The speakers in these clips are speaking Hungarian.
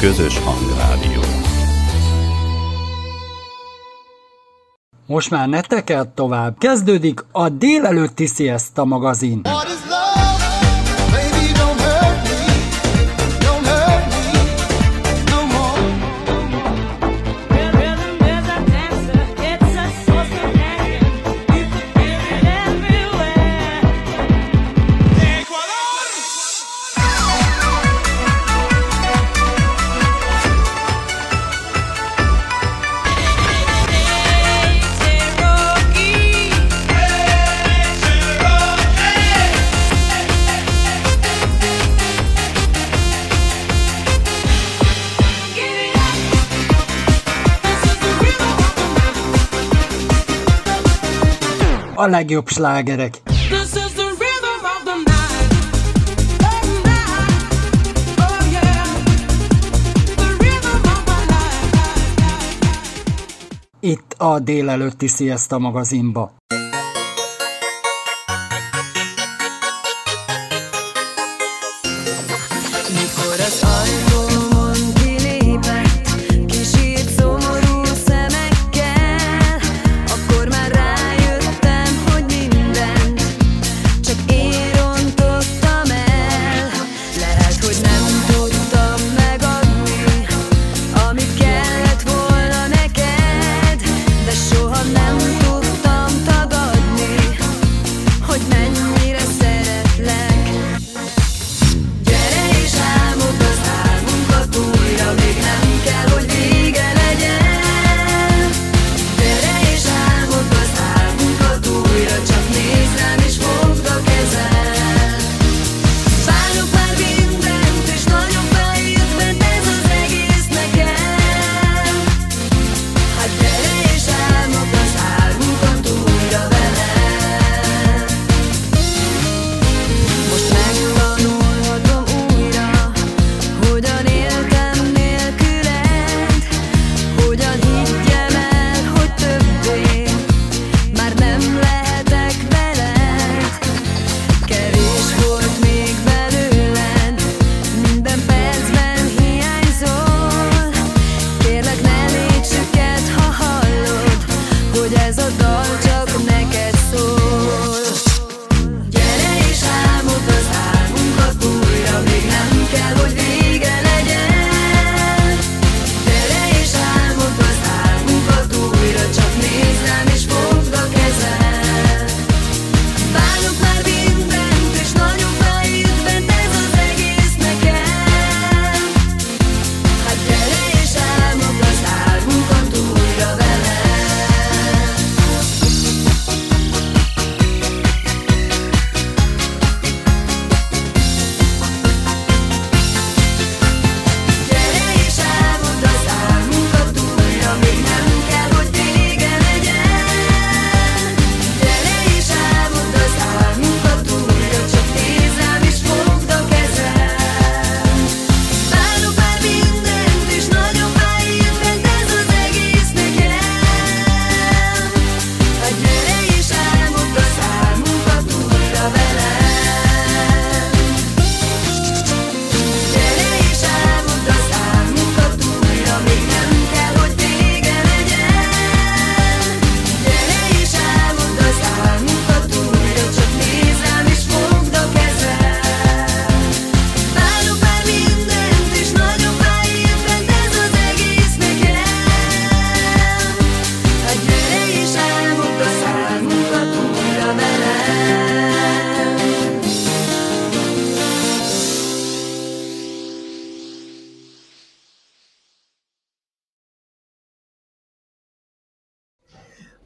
közös hangrádió. Most már ne tekert tovább, kezdődik a délelőtti Siesta magazin. Legjobb slágerek. Itt a délelőtti Siesta magazinba.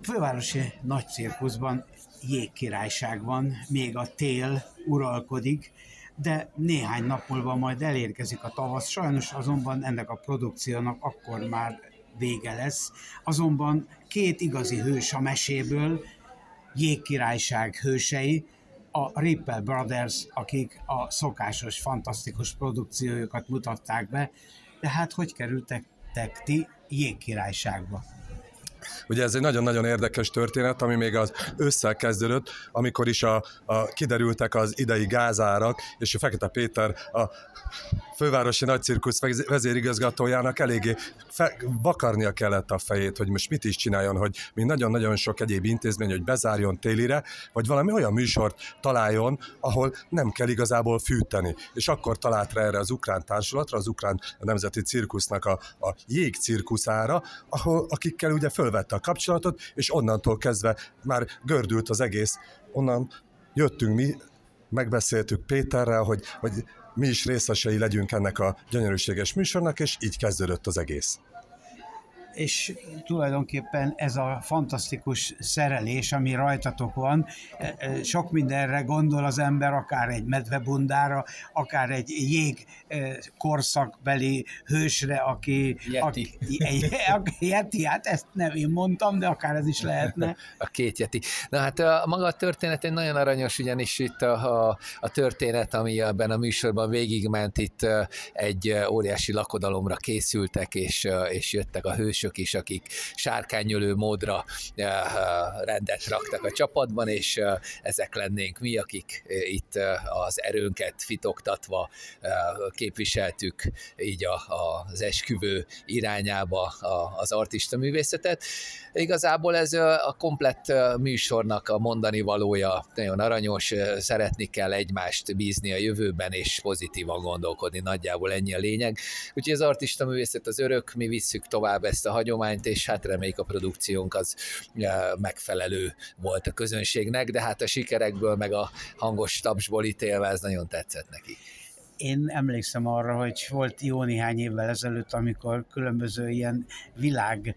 Fővárosi nagy cirkuszban jégkirályság van, még a tél uralkodik, de néhány nap múlva majd elérkezik a tavasz. Sajnos azonban ennek a produkciónak akkor már vége lesz. Azonban két igazi hős a meséből, jégkirályság hősei, a Ripple Brothers, akik a szokásos, fantasztikus produkciójukat mutatták be, de hát hogy kerültek ti jégkirályságba? Ugye ez egy nagyon-nagyon érdekes történet, ami még az ősszel kezdődött, amikor is a, a, kiderültek az idei gázárak, és a Fekete Péter a fővárosi nagycirkusz vezérigazgatójának eléggé fe, vakarnia kellett a fejét, hogy most mit is csináljon, hogy mi nagyon-nagyon sok egyéb intézmény, hogy bezárjon télire, vagy valami olyan műsort találjon, ahol nem kell igazából fűteni. És akkor talált rá erre az ukrán társulatra, az ukrán nemzeti cirkusznak a, a jég cirkuszára, ahol, akikkel ugye fölvette a kapcsolatot, és onnantól kezdve már gördült az egész. Onnan jöttünk mi, megbeszéltük Péterrel, hogy, hogy mi is részesei legyünk ennek a gyönyörűséges műsornak, és így kezdődött az egész és tulajdonképpen ez a fantasztikus szerelés, ami rajtatok van, e, e, sok mindenre gondol az ember, akár egy medvebundára, akár egy jég e, korszakbeli hősre, aki... Yeti. Aki, aki, yeti, hát ezt nem én mondtam, de akár ez is lehetne. A két Yeti. Na hát a maga a történet egy nagyon aranyos, ugyanis itt a, a, a történet, ami ebben a műsorban végigment, itt egy óriási lakodalomra készültek, és, és jöttek a hős játékosok is, akik sárkányölő módra eh, eh, rendet raktak a csapatban, és eh, ezek lennénk mi, akik itt az erőnket fitoktatva képviseltük így a, a, az esküvő irányába az artista művészetet. Igazából ez a komplett műsornak a mondani valója nagyon aranyos, szeretni kell egymást bízni a jövőben, és pozitívan gondolkodni, nagyjából ennyi a lényeg. Úgyhogy az artista művészet az örök, mi visszük tovább ezt a hagyományt, és hát reméljük a produkciónk az megfelelő volt a közönségnek, de hát a sikerekből, meg a hangos tapsból ítélve ez nagyon tetszett neki én emlékszem arra, hogy volt jó néhány évvel ezelőtt, amikor különböző ilyen világ,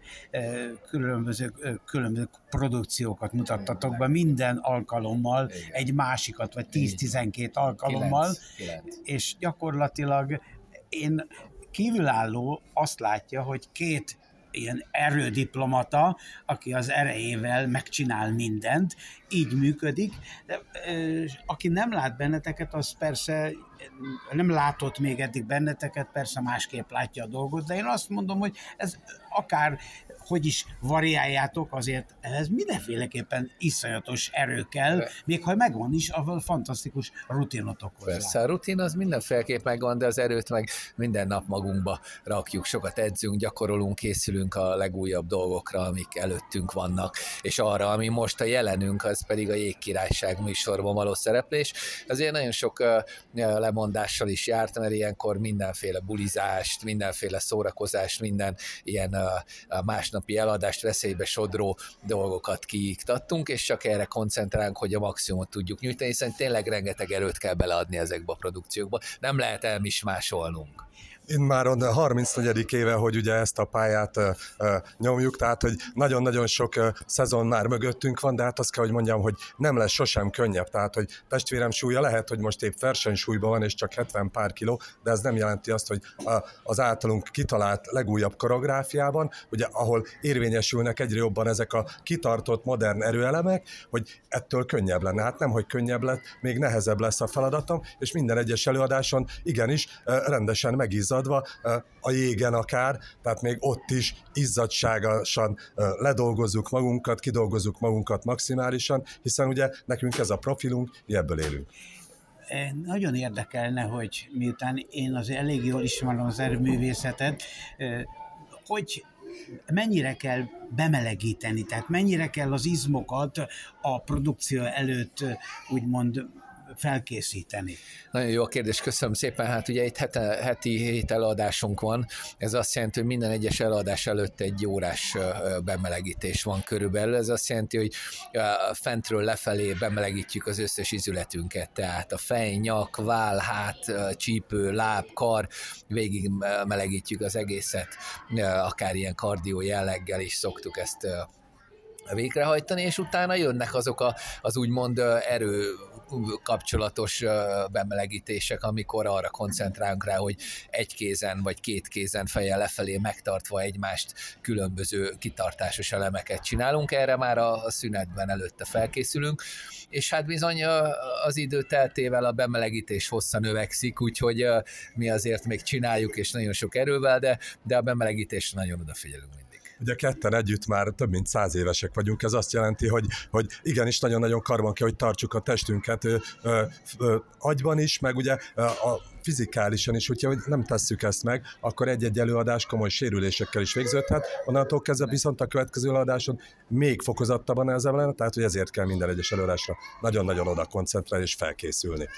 különböző, különböző produkciókat mutattatok be, minden alkalommal Igen. egy másikat, vagy 10-12 alkalommal, 9, 9. és gyakorlatilag én kívülálló azt látja, hogy két ilyen erődiplomata, aki az erejével megcsinál mindent, így működik, de aki nem lát benneteket, az persze nem látott még eddig benneteket, persze másképp látja a dolgot, de én azt mondom, hogy ez akár hogy is variáljátok, azért ez mindenféleképpen iszonyatos erő kell, még ha megvan is a fantasztikus rutinotok hozzá. Persze, a rutin az mindenféleképp megvan, de az erőt meg minden nap magunkba rakjuk, sokat edzünk, gyakorolunk, készülünk a legújabb dolgokra, amik előttünk vannak, és arra, ami most a jelenünk, az pedig a Jégkirályság műsorban való szereplés. Azért nagyon sok lemondással is járt, mert ilyenkor mindenféle bulizást, mindenféle szórakozást, minden ilyen más másnapi eladást veszélybe sodró dolgokat kiiktattunk, és csak erre koncentrálunk, hogy a maximumot tudjuk nyújtani, hiszen tényleg rengeteg erőt kell beleadni ezekbe a produkciókba. Nem lehet elmismásolnunk. Én már a 34. éve, hogy ugye ezt a pályát nyomjuk, tehát hogy nagyon-nagyon sok uh, szezon már mögöttünk van, de hát azt kell, hogy mondjam, hogy nem lesz sosem könnyebb, tehát hogy testvérem súlya lehet, hogy most épp versenysúlyban van, és csak 70 pár kiló, de ez nem jelenti azt, hogy az általunk kitalált legújabb koreográfiában, ugye ahol érvényesülnek egyre jobban ezek a kitartott modern erőelemek, hogy ettől könnyebb lenne. Hát nem, hogy könnyebb lett, még nehezebb lesz a feladatom, és minden egyes előadáson igenis rendesen megizzad izzadva, a jégen akár, tehát még ott is izzadságosan ledolgozzuk magunkat, kidolgozzuk magunkat maximálisan, hiszen ugye nekünk ez a profilunk, ebből élünk. Nagyon érdekelne, hogy miután én az elég jól ismerem az erőművészetet, hogy mennyire kell bemelegíteni, tehát mennyire kell az izmokat a produkció előtt úgymond felkészíteni? Nagyon jó a kérdés, köszönöm szépen. Hát ugye itt hete, heti hét eladásunk van, ez azt jelenti, hogy minden egyes eladás előtt egy órás bemelegítés van körülbelül. Ez azt jelenti, hogy fentről lefelé bemelegítjük az összes izületünket, tehát a fej, nyak, váll, hát, csípő, láb, kar, végig melegítjük az egészet, akár ilyen kardió jelleggel is szoktuk ezt végrehajtani, és utána jönnek azok a, az úgymond erő kapcsolatos bemelegítések, amikor arra koncentrálunk rá, hogy egy kézen vagy két kézen fejjel lefelé megtartva egymást különböző kitartásos elemeket csinálunk. Erre már a szünetben előtte felkészülünk, és hát bizony az idő teltével a bemelegítés hossza növekszik, úgyhogy mi azért még csináljuk, és nagyon sok erővel, de, de a bemelegítésre nagyon odafigyelünk. Ugye ketten együtt már több mint száz évesek vagyunk, ez azt jelenti, hogy, hogy igenis nagyon-nagyon karban kell, hogy tartsuk a testünket ö, ö, ö, agyban is, meg ugye a fizikálisan is, hogyha nem tesszük ezt meg, akkor egy-egy előadás komoly sérülésekkel is végződhet, onnantól kezdve viszont a következő előadáson még fokozottabban ezzel lenne, tehát hogy ezért kell minden egyes előadásra nagyon-nagyon oda koncentrálni és felkészülni.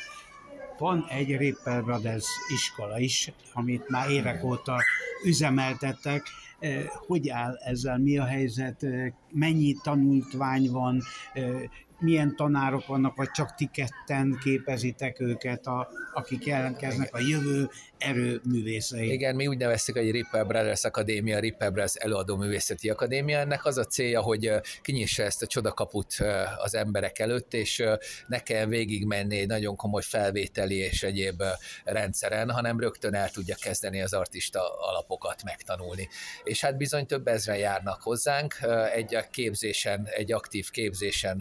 Van egy Ripper Brothers iskola is, amit már évek óta üzemeltettek. Eh, hogy áll ezzel, mi a helyzet, eh, mennyi tanultvány van, eh, milyen tanárok vannak, vagy csak ti ketten képezitek őket, a, akik jelentkeznek a jövő erőművészei. Igen, mi úgy neveztük, hogy Ripper Brothers Akadémia, Ripper Brothers Előadó Művészeti Akadémia. Ennek az a célja, hogy kinyissa ezt a csodakaput az emberek előtt, és ne kell végigmenni egy nagyon komoly felvételi és egyéb rendszeren, hanem rögtön el tudja kezdeni az artista alapokat megtanulni. És hát bizony több ezren járnak hozzánk, egy képzésen, egy aktív képzésen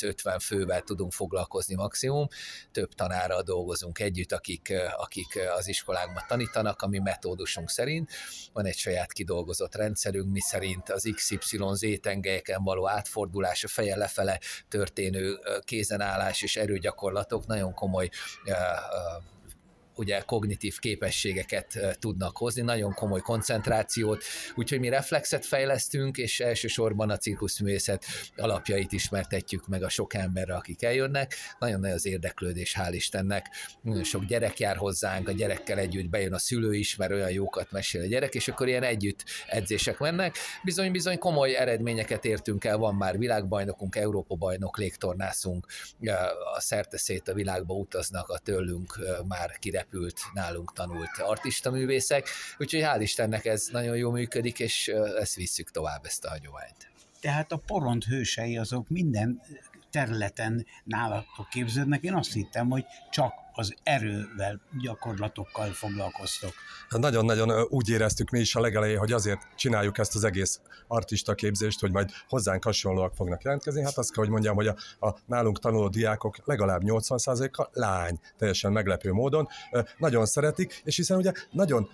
30-50 fővel tudunk foglalkozni maximum, több tanárral dolgozunk együtt, akik, akik az iskolában iskolákban tanítanak, ami metódusunk szerint. Van egy saját kidolgozott rendszerünk, mi szerint az XYZ tengelyeken való átfordulás, a feje lefele történő kézenállás és erőgyakorlatok nagyon komoly ugye kognitív képességeket tudnak hozni, nagyon komoly koncentrációt, úgyhogy mi reflexet fejlesztünk, és elsősorban a cirkuszművészet alapjait ismertetjük meg a sok emberre, akik eljönnek. Nagyon nagy az érdeklődés, hál' Istennek. Sok gyerek jár hozzánk, a gyerekkel együtt bejön a szülő is, mert olyan jókat mesél a gyerek, és akkor ilyen együtt edzések mennek. Bizony-bizony komoly eredményeket értünk el, van már világbajnokunk, Európa-bajnok, légtornászunk, a szerteszét a világba utaznak, a tőlünk már kirep repült, nálunk tanult artista művészek, úgyhogy hál' Istennek ez nagyon jól működik, és ezt visszük tovább, ezt a hagyományt. Tehát a poront hősei azok minden területen nálatok képződnek. Én azt hittem, hogy csak az erővel, gyakorlatokkal foglalkoztok. Hát nagyon-nagyon úgy éreztük mi is a legelején, hogy azért csináljuk ezt az egész artista képzést, hogy majd hozzánk hasonlóak fognak jelentkezni. Hát azt kell, hogy mondjam, hogy a, a nálunk tanuló diákok legalább 80%-a lány, teljesen meglepő módon. Nagyon szeretik, és hiszen ugye nagyon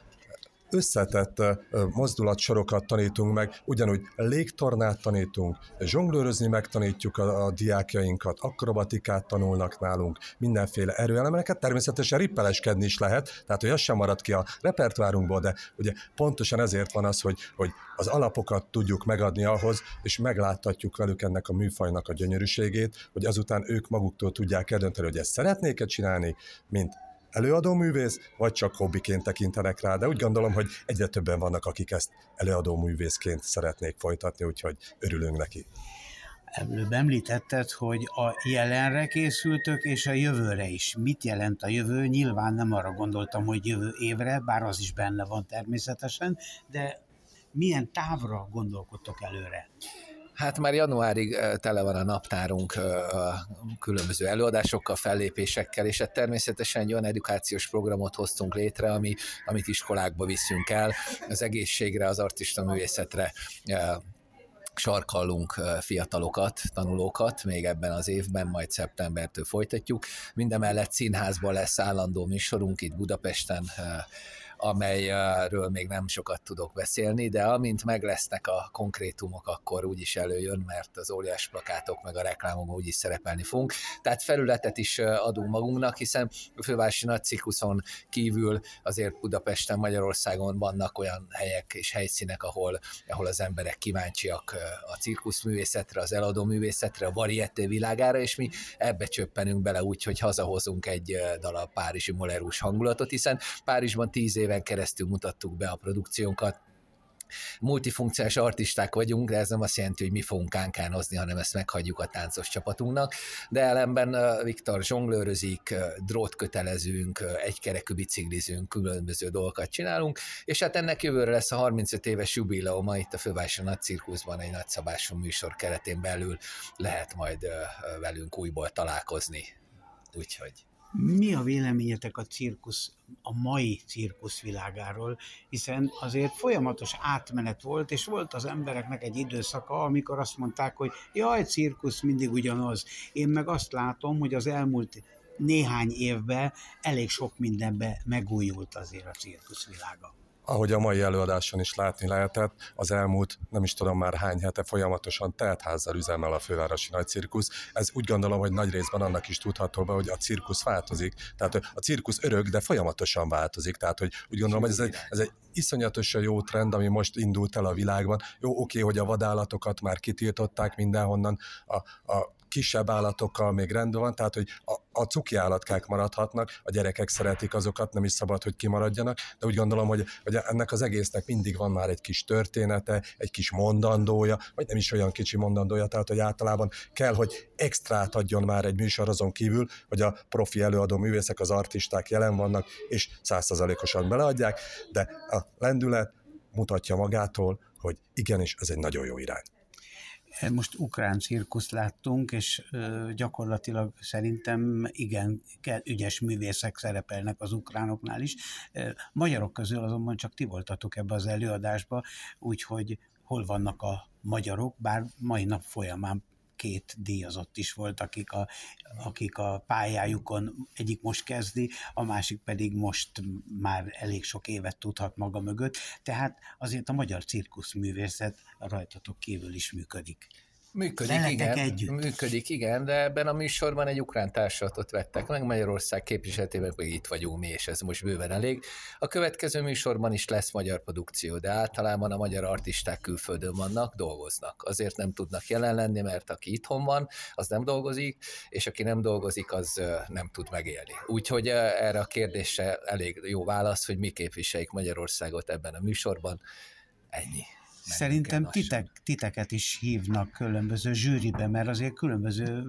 összetett mozdulatsorokat tanítunk meg, ugyanúgy légtornát tanítunk, zsonglőrözni megtanítjuk a, a diákjainkat, akrobatikát tanulnak nálunk, mindenféle erőelemeket, természetesen rippeleskedni is lehet, tehát hogy az sem marad ki a repertoárunkból, de ugye pontosan ezért van az, hogy, hogy az alapokat tudjuk megadni ahhoz, és megláttatjuk velük ennek a műfajnak a gyönyörűségét, hogy azután ők maguktól tudják eldönteni, hogy ezt szeretnék-e csinálni, mint előadó művész, vagy csak hobbiként tekintenek rá, de úgy gondolom, hogy egyre többen vannak, akik ezt előadó művészként szeretnék folytatni, úgyhogy örülünk neki. Előbb említetted, hogy a jelenre készültök, és a jövőre is. Mit jelent a jövő? Nyilván nem arra gondoltam, hogy jövő évre, bár az is benne van természetesen, de milyen távra gondolkodtok előre? Hát már januárig tele van a naptárunk különböző előadásokkal, fellépésekkel, és hát természetesen egy olyan edukációs programot hoztunk létre, ami, amit iskolákba viszünk el, az egészségre, az artista művészetre sarkallunk fiatalokat, tanulókat még ebben az évben, majd szeptembertől folytatjuk. Mindemellett színházban lesz állandó műsorunk itt Budapesten, amelyről még nem sokat tudok beszélni, de amint meg lesznek a konkrétumok, akkor úgyis előjön, mert az óriás plakátok meg a reklámok úgyis szerepelni fogunk. Tehát felületet is adunk magunknak, hiszen a fővárosi nagy cikluszon kívül azért Budapesten, Magyarországon vannak olyan helyek és helyszínek, ahol, ahol az emberek kíváncsiak a cirkuszművészetre, az eladó művészetre, a varieté világára, és mi ebbe csöppenünk bele úgy, hogy hazahozunk egy dalap Párizsi Molerus hangulatot, hiszen Párizsban tíz éve éven keresztül mutattuk be a produkciónkat, multifunkciós artisták vagyunk, de ez nem azt jelenti, hogy mi fogunk kánkánozni, hanem ezt meghagyjuk a táncos csapatunknak. De ellenben Viktor zsonglőrözik, drótkötelezünk, egykerekű biciklizünk, különböző dolgokat csinálunk, és hát ennek jövőre lesz a 35 éves jubileuma itt a Fővárosi Nagy Cirkuszban, egy nagyszabású műsor keretén belül lehet majd velünk újból találkozni. Úgyhogy mi a véleményetek a cirkusz, a mai cirkusz világáról, hiszen azért folyamatos átmenet volt, és volt az embereknek egy időszaka, amikor azt mondták, hogy jaj, cirkusz mindig ugyanaz. Én meg azt látom, hogy az elmúlt néhány évben elég sok mindenbe megújult azért a cirkusz világa. Ahogy a mai előadáson is látni lehetett, az elmúlt nem is tudom már hány hete folyamatosan teltházzal üzemel a fővárosi nagy cirkusz. Ez úgy gondolom, hogy nagy részben annak is tudható be, hogy a cirkusz változik. Tehát a cirkusz örök, de folyamatosan változik. Tehát, hogy úgy gondolom, hogy ez egy, ez egy iszonyatosan jó trend, ami most indult el a világban. Jó, oké, hogy a vadállatokat már kitiltották mindenhonnan, a, a kisebb állatokkal még rendben van, tehát hogy a, a cuki állatkák maradhatnak, a gyerekek szeretik azokat, nem is szabad, hogy kimaradjanak, de úgy gondolom, hogy, hogy ennek az egésznek mindig van már egy kis története, egy kis mondandója, vagy nem is olyan kicsi mondandója, tehát hogy általában kell, hogy extrát adjon már egy műsor azon kívül, hogy a profi előadó művészek, az artisták jelen vannak, és százszerzalékosan beleadják, de a lendület mutatja magától, hogy igenis, ez egy nagyon jó irány. Most ukrán cirkuszt láttunk, és gyakorlatilag szerintem igen, ügyes művészek szerepelnek az ukránoknál is. Magyarok közül azonban csak ti voltatok ebbe az előadásba, úgyhogy hol vannak a magyarok, bár mai nap folyamán két díjazott is volt, akik a, akik a pályájukon egyik most kezdi, a másik pedig most már elég sok évet tudhat maga mögött, tehát azért a magyar cirkuszművészet rajtatok kívül is működik. Működik, igen. Együtt. Működik, igen, de ebben a műsorban egy ukrán társulatot vettek meg, Magyarország képviseletében pedig itt vagyunk mi, és ez most bőven elég. A következő műsorban is lesz magyar produkció, de általában a magyar artisták külföldön vannak, dolgoznak. Azért nem tudnak jelen lenni, mert aki itthon van, az nem dolgozik, és aki nem dolgozik, az nem tud megélni. Úgyhogy erre a kérdésre elég jó válasz, hogy mi képviseljük Magyarországot ebben a műsorban. Ennyi. Szerintem titek, titeket is hívnak különböző zsűribe, mert azért különböző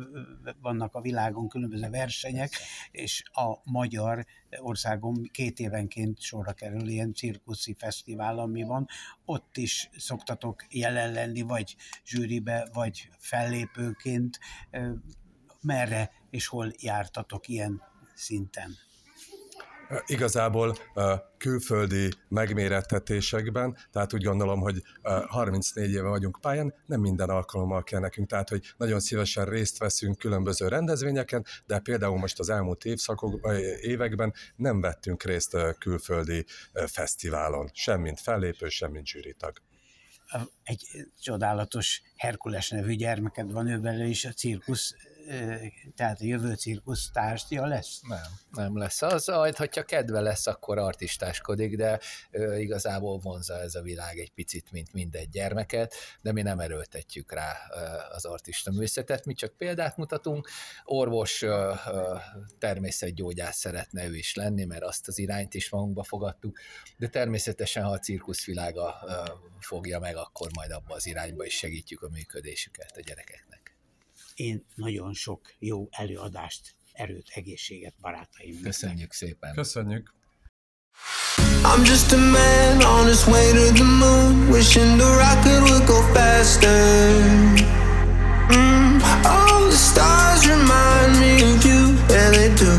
vannak a világon különböző versenyek, és a magyar országon két évenként sorra kerül ilyen cirkuszi fesztivál, ami van. Ott is szoktatok jelen lenni, vagy zsűribe, vagy fellépőként. Merre és hol jártatok ilyen szinten? Igazából külföldi megmérettetésekben, tehát úgy gondolom, hogy 34 éve vagyunk pályán, nem minden alkalommal kell nekünk, tehát hogy nagyon szívesen részt veszünk különböző rendezvényeken, de például most az elmúlt évszakok, években nem vettünk részt külföldi fesztiválon, sem mint fellépő, sem mint zsűritag. Egy csodálatos Herkules nevű gyermeked van, ő belőle is a cirkusz tehát a jövő cirkusz lesz? Nem, nem lesz. Az, majd, hogyha kedve lesz, akkor artistáskodik, de igazából vonza ez a világ egy picit, mint mindegy gyermeket, de mi nem erőltetjük rá az artista művészetet, mi csak példát mutatunk. Orvos, ö, ö, természetgyógyász szeretne ő is lenni, mert azt az irányt is magunkba fogadtuk, de természetesen, ha a cirkuszvilága ö, fogja meg, akkor majd abba az irányba is segítjük a működésüket a gyerekeknek. Én nagyon sok jó előadást, erőt, egészséget barátaim. Köszönjük szépen. Köszönjük. I'm just a man on his way to the moon, wishing the rocket would go faster. Mm, all the stars remind me of you, yeah they do.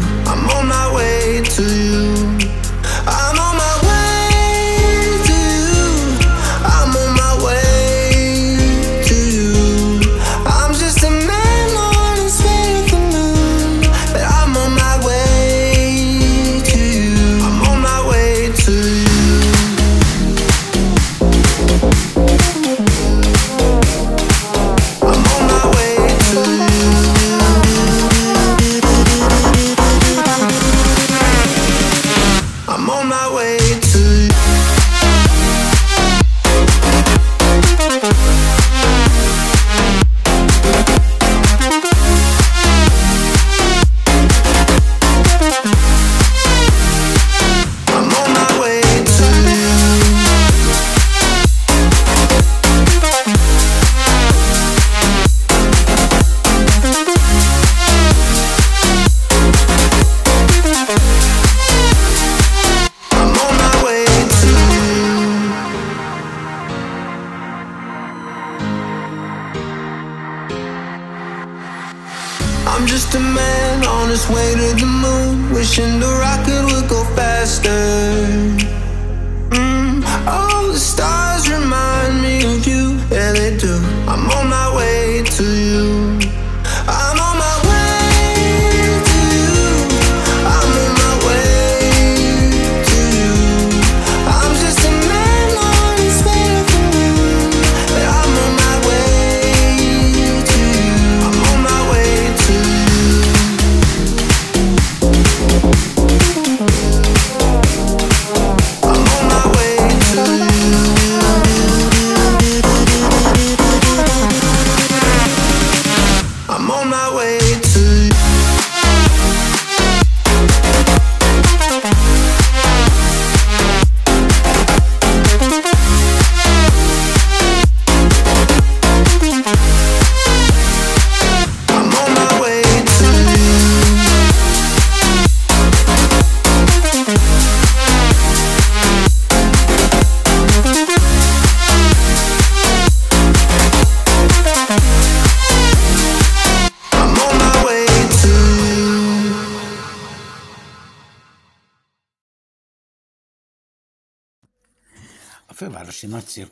I'm just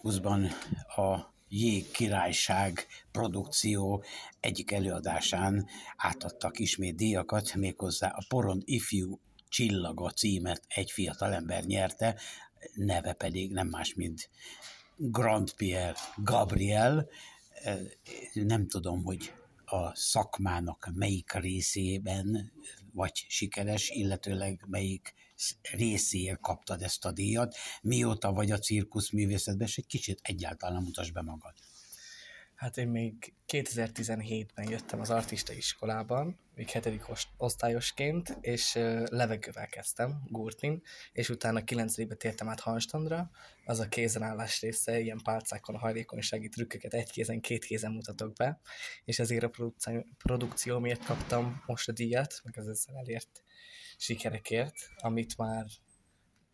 nagycirkuszban a Jég Királyság produkció egyik előadásán átadtak ismét díjakat, méghozzá a Porond Ifjú Csillaga címet egy fiatalember nyerte, neve pedig nem más, mint Grand Pierre Gabriel. Nem tudom, hogy a szakmának melyik részében vagy sikeres, illetőleg melyik részéért kaptad ezt a díjat, mióta vagy a cirkuszművészetben, és egy kicsit egyáltalán mutasd be magad. Hát én még 2017-ben jöttem az artista iskolában, még hetedik osztályosként, és levegővel kezdtem, gurtin, és utána 9 tértem át Hanstandra, az a kézenállás része, ilyen pálcákon a hajlékonysági trükköket egy kézen, két kézen mutatok be, és ezért a produkció, produkciómért kaptam most a díjat, meg az ezzel elért sikerekért, amit már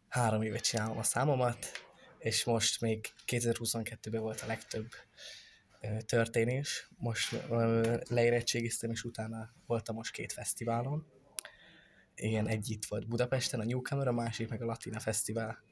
három éve csinálom a számomat, és most még 2022-ben volt a legtöbb történés. Most leérettségiztem, és utána voltam most két fesztiválon. Igen, egy itt volt Budapesten, a Newcomer, a másik meg a Latina Fesztivál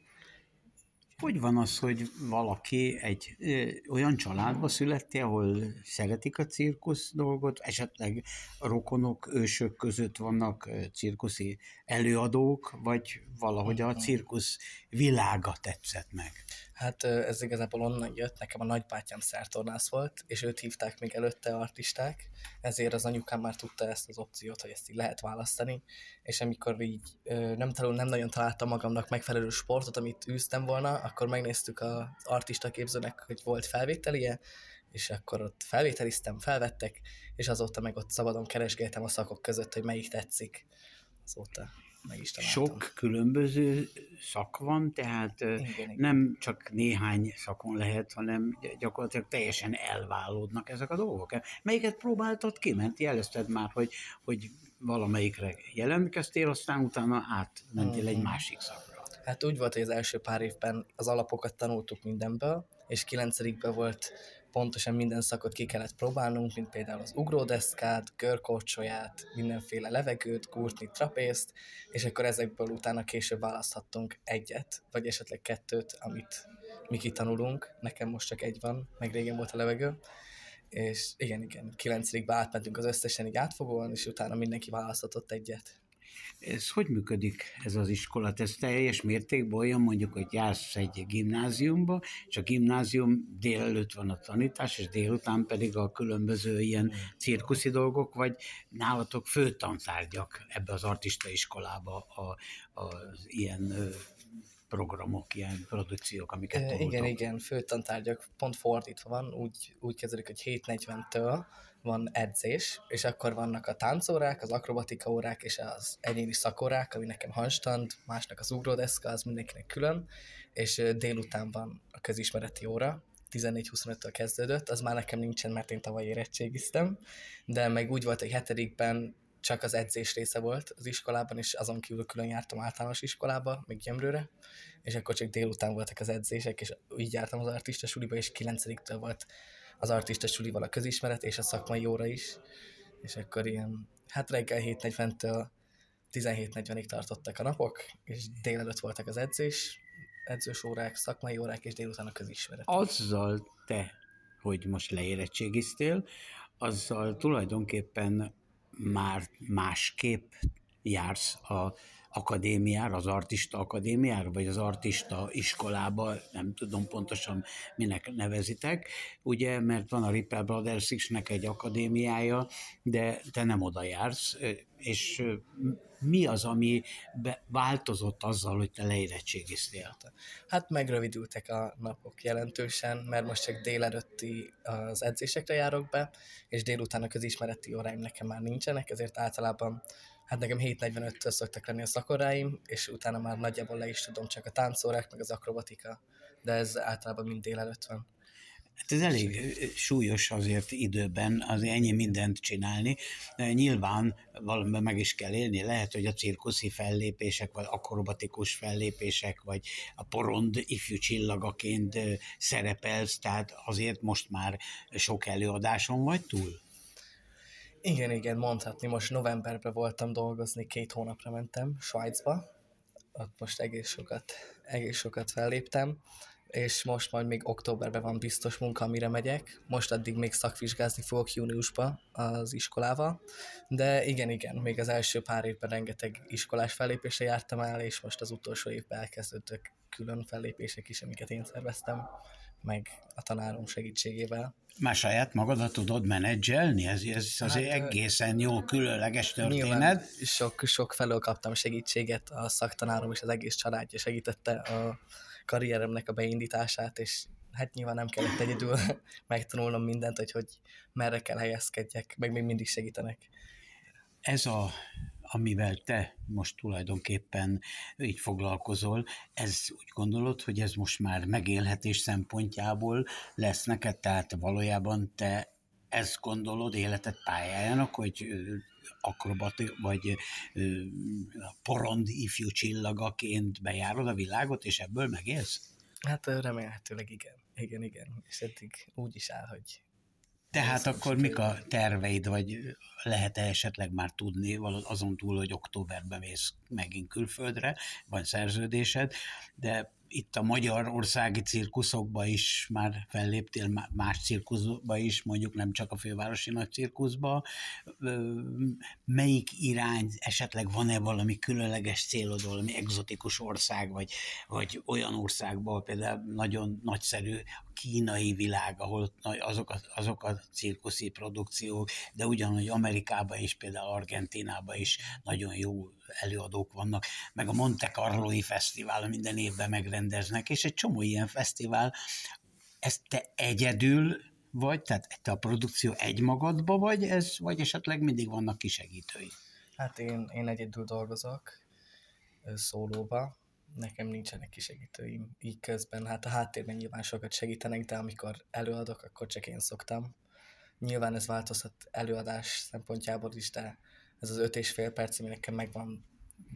hogy van az, hogy valaki egy ö, olyan családba születti, ahol szeretik a cirkusz dolgot, esetleg rokonok, ősök között vannak cirkuszi előadók, vagy valahogy a cirkusz világa tetszett meg? Hát ez igazából onnan jött, nekem a nagybátyám szertornász volt, és őt hívták még előtte artisták, ezért az anyukám már tudta ezt az opciót, hogy ezt így lehet választani, és amikor így nem, talál, nem nagyon találtam magamnak megfelelő sportot, amit űztem volna, akkor megnéztük az artista képzőnek, hogy volt felvételie, és akkor ott felvételiztem, felvettek, és azóta meg ott szabadon keresgéltem a szakok között, hogy melyik tetszik. Azóta meg is találtam. Sok különböző szak van, tehát igen, nem csak néhány szakon lehet, hanem gyakorlatilag teljesen elválódnak ezek a dolgok. Melyiket próbáltad ki? Mert jelezted már, hogy, hogy valamelyikre jelentkeztél, aztán utána átmentél uh-huh. egy másik szakra. Hát úgy volt, hogy az első pár évben az alapokat tanultuk mindenből, és kilencedikben volt pontosan minden szakot ki kellett próbálnunk, mint például az ugródeszkát, görkorcsolyát, mindenféle levegőt, kurtni, trapészt, és akkor ezekből utána később választhattunk egyet, vagy esetleg kettőt, amit mi kitanulunk. Nekem most csak egy van, meg régen volt a levegő. És igen, igen, kilencedikbe átmentünk az összesen így átfogóan, és utána mindenki választhatott egyet. Ez hogy működik ez az iskola? Ez teljes mértékben olyan mondjuk, hogy jársz egy gimnáziumba, és a gimnázium délelőtt van a tanítás, és délután pedig a különböző ilyen cirkuszi dolgok, vagy nálatok főtantárgyak ebbe az artista iskolába a, az ilyen programok, ilyen produkciók, amiket e, Igen, igen, főtantárgyak pont fordítva van, úgy, úgy kezdődik, hogy 7.40-től van edzés, és akkor vannak a táncórák, az akrobatika órák és az egyéni szakórák, ami nekem handstand, másnak az ugródeszka, az mindenkinek külön, és délután van a közismereti óra, 14-25-től kezdődött, az már nekem nincsen, mert én tavaly érettségiztem, de meg úgy volt, hogy hetedikben csak az edzés része volt az iskolában, és azon kívül külön jártam általános iskolába, még Gyemrőre, és akkor csak délután voltak az edzések, és így jártam az artista suliba, és 9 volt az artista sulival a közismeret és a szakmai óra is, és akkor ilyen, hát reggel 7.40-től 17.40-ig tartottak a napok, és délelőtt voltak az edzés, edzős órák, szakmai órák, és délután a közismeret. Azzal te, hogy most leérettségiztél, azzal tulajdonképpen már másképp jársz a akadémiára, az artista akadémiára, vagy az artista iskolába, nem tudom pontosan minek nevezitek, ugye, mert van a Ripple Brothers is egy akadémiája, de te nem oda jársz, és mi az, ami változott azzal, hogy te leérettségiztél? Hát megrövidültek a napok jelentősen, mert most csak délelőtti az edzésekre járok be, és délután a közismereti óráim nekem már nincsenek, ezért általában hát nekem 7.45-től szoktak lenni a szakoráim, és utána már nagyjából le is tudom csak a táncórák, meg az akrobatika, de ez általában mind délelőtt van. Hát ez elég súlyos azért időben, azért ennyi mindent csinálni. Nyilván valamiben meg is kell élni. Lehet, hogy a cirkuszi fellépések, vagy akrobatikus fellépések, vagy a porond ifjú csillagaként szerepelsz, tehát azért most már sok előadáson vagy túl? Igen, igen, mondhatni. Most novemberben voltam dolgozni, két hónapra mentem Svájcba. Ott most egész sokat, egész sokat felléptem, és most majd még októberben van biztos munka, amire megyek. Most addig még szakvizsgázni fogok júniusba az iskolával, de igen, igen, még az első pár évben rengeteg iskolás fellépésre jártam el, és most az utolsó évben elkezdődtek külön fellépések is, amiket én szerveztem, meg a tanárom segítségével. Már saját magadat tudod menedzselni? Ez, ez azért hát, egészen jó, különleges történet. Sok, sok felől kaptam segítséget, a szaktanárom és az egész családja segítette a karrieremnek a beindítását, és hát nyilván nem kellett egyedül megtanulnom mindent, hogy hogy merre kell helyezkedjek, meg még mindig segítenek. Ez a amivel te most tulajdonképpen így foglalkozol, ez úgy gondolod, hogy ez most már megélhetés szempontjából lesz neked, tehát valójában te ezt gondolod életed pályájának, hogy akrobati vagy porond ifjú csillagaként bejárod a világot, és ebből megélsz? Hát remélhetőleg igen. Igen, igen. És eddig úgy is áll, hogy tehát akkor mik a terveid, vagy lehet-e esetleg már tudni azon túl, hogy októberben mész megint külföldre, van szerződésed, de itt a magyarországi cirkuszokba is már felléptél, más cirkuszba is, mondjuk nem csak a fővárosi nagy cirkuszba. Melyik irány, esetleg van-e valami különleges célod, valami egzotikus ország, vagy, vagy olyan országban például nagyon nagyszerű kínai világ, ahol azok a, azok a cirkuszi produkciók, de ugyanúgy Amerikában is, például Argentinában is nagyon jó előadók vannak, meg a Monte Carloi Fesztivál minden évben megrendeznek, és egy csomó ilyen fesztivál, ezt te egyedül vagy, tehát te a produkció egy magadba vagy, ez, vagy esetleg mindig vannak kisegítői? Hát én, én egyedül dolgozok, szólóba, nekem nincsenek kisegítőim így közben. Hát a háttérben nyilván sokat segítenek, de amikor előadok, akkor csak én szoktam. Nyilván ez változhat előadás szempontjából is, de ez az öt és fél perc, ami nekem megvan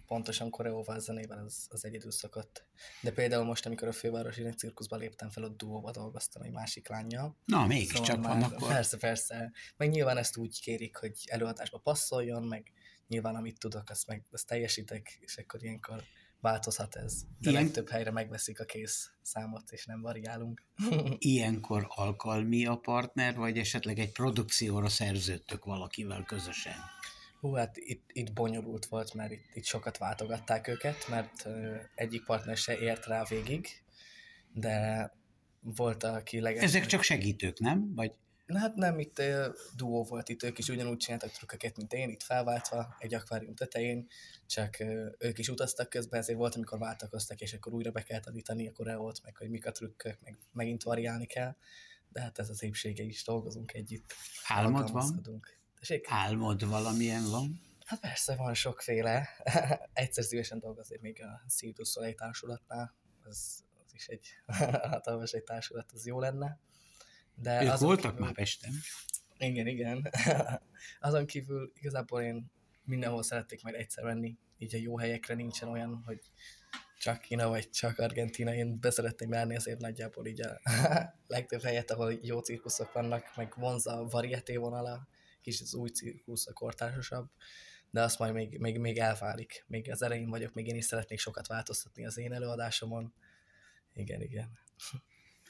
pontosan koreóval zenével, az, az egyedül szokott. De például most, amikor a fővárosi cirkuszba léptem fel, ott duóba dolgoztam egy másik lányjal. Na, mégiscsak szóval van akkor. Persze, persze. Meg nyilván ezt úgy kérik, hogy előadásba passzoljon, meg nyilván amit tudok, azt, meg, azt teljesítek, és akkor ilyenkor változhat ez. De Ilyen... legtöbb helyre megveszik a kész számot, és nem variálunk. Ilyenkor alkalmi a partner, vagy esetleg egy produkcióra szerződtök valakivel közösen? Hú, hát itt, itt bonyolult volt, mert itt, itt sokat váltogatták őket, mert egyik partner se ért rá végig, de volt, aki leges... Ezek csak segítők, nem? Vagy Hát nem, itt uh, duó volt, itt ők is ugyanúgy csináltak trükköket, mint én, itt felváltva egy akvárium tetején, csak uh, ők is utaztak közben, ezért volt, amikor váltakoztak, és akkor újra be kell tanítani a volt, meg hogy mik a trükkök, meg megint variálni kell, de hát ez az épsége is, dolgozunk együtt. Álmod van? Tessék? Álmod valamilyen van? Hát persze, van sokféle. Egyszer szívesen dolgozni még a Cirque Soleil társulatnál, az, az is egy hatalmas egy társulat, az jó lenne. De ők voltak kívül, már Pesten. Igen, igen. azon kívül igazából én mindenhol szerették majd egyszer menni, így a jó helyekre nincsen olyan, hogy csak Kína vagy csak Argentina, én beszeretném járni azért nagyjából így a legtöbb helyet, ahol jó cirkuszok vannak, meg vonza a varieté vonala, kis az új cirkusz, a kortársasabb, de azt majd még, még, még elválik. Még az elején vagyok, még én is szeretnék sokat változtatni az én előadásomon. Igen, igen.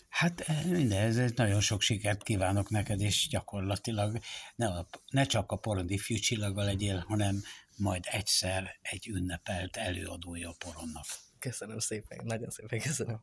Hát eh, mindez, ez nagyon sok sikert kívánok neked, és gyakorlatilag ne, a, ne csak a porondi fűcsillaggal legyél, hanem majd egyszer egy ünnepelt előadója a poronnak. Köszönöm szépen, nagyon szépen köszönöm.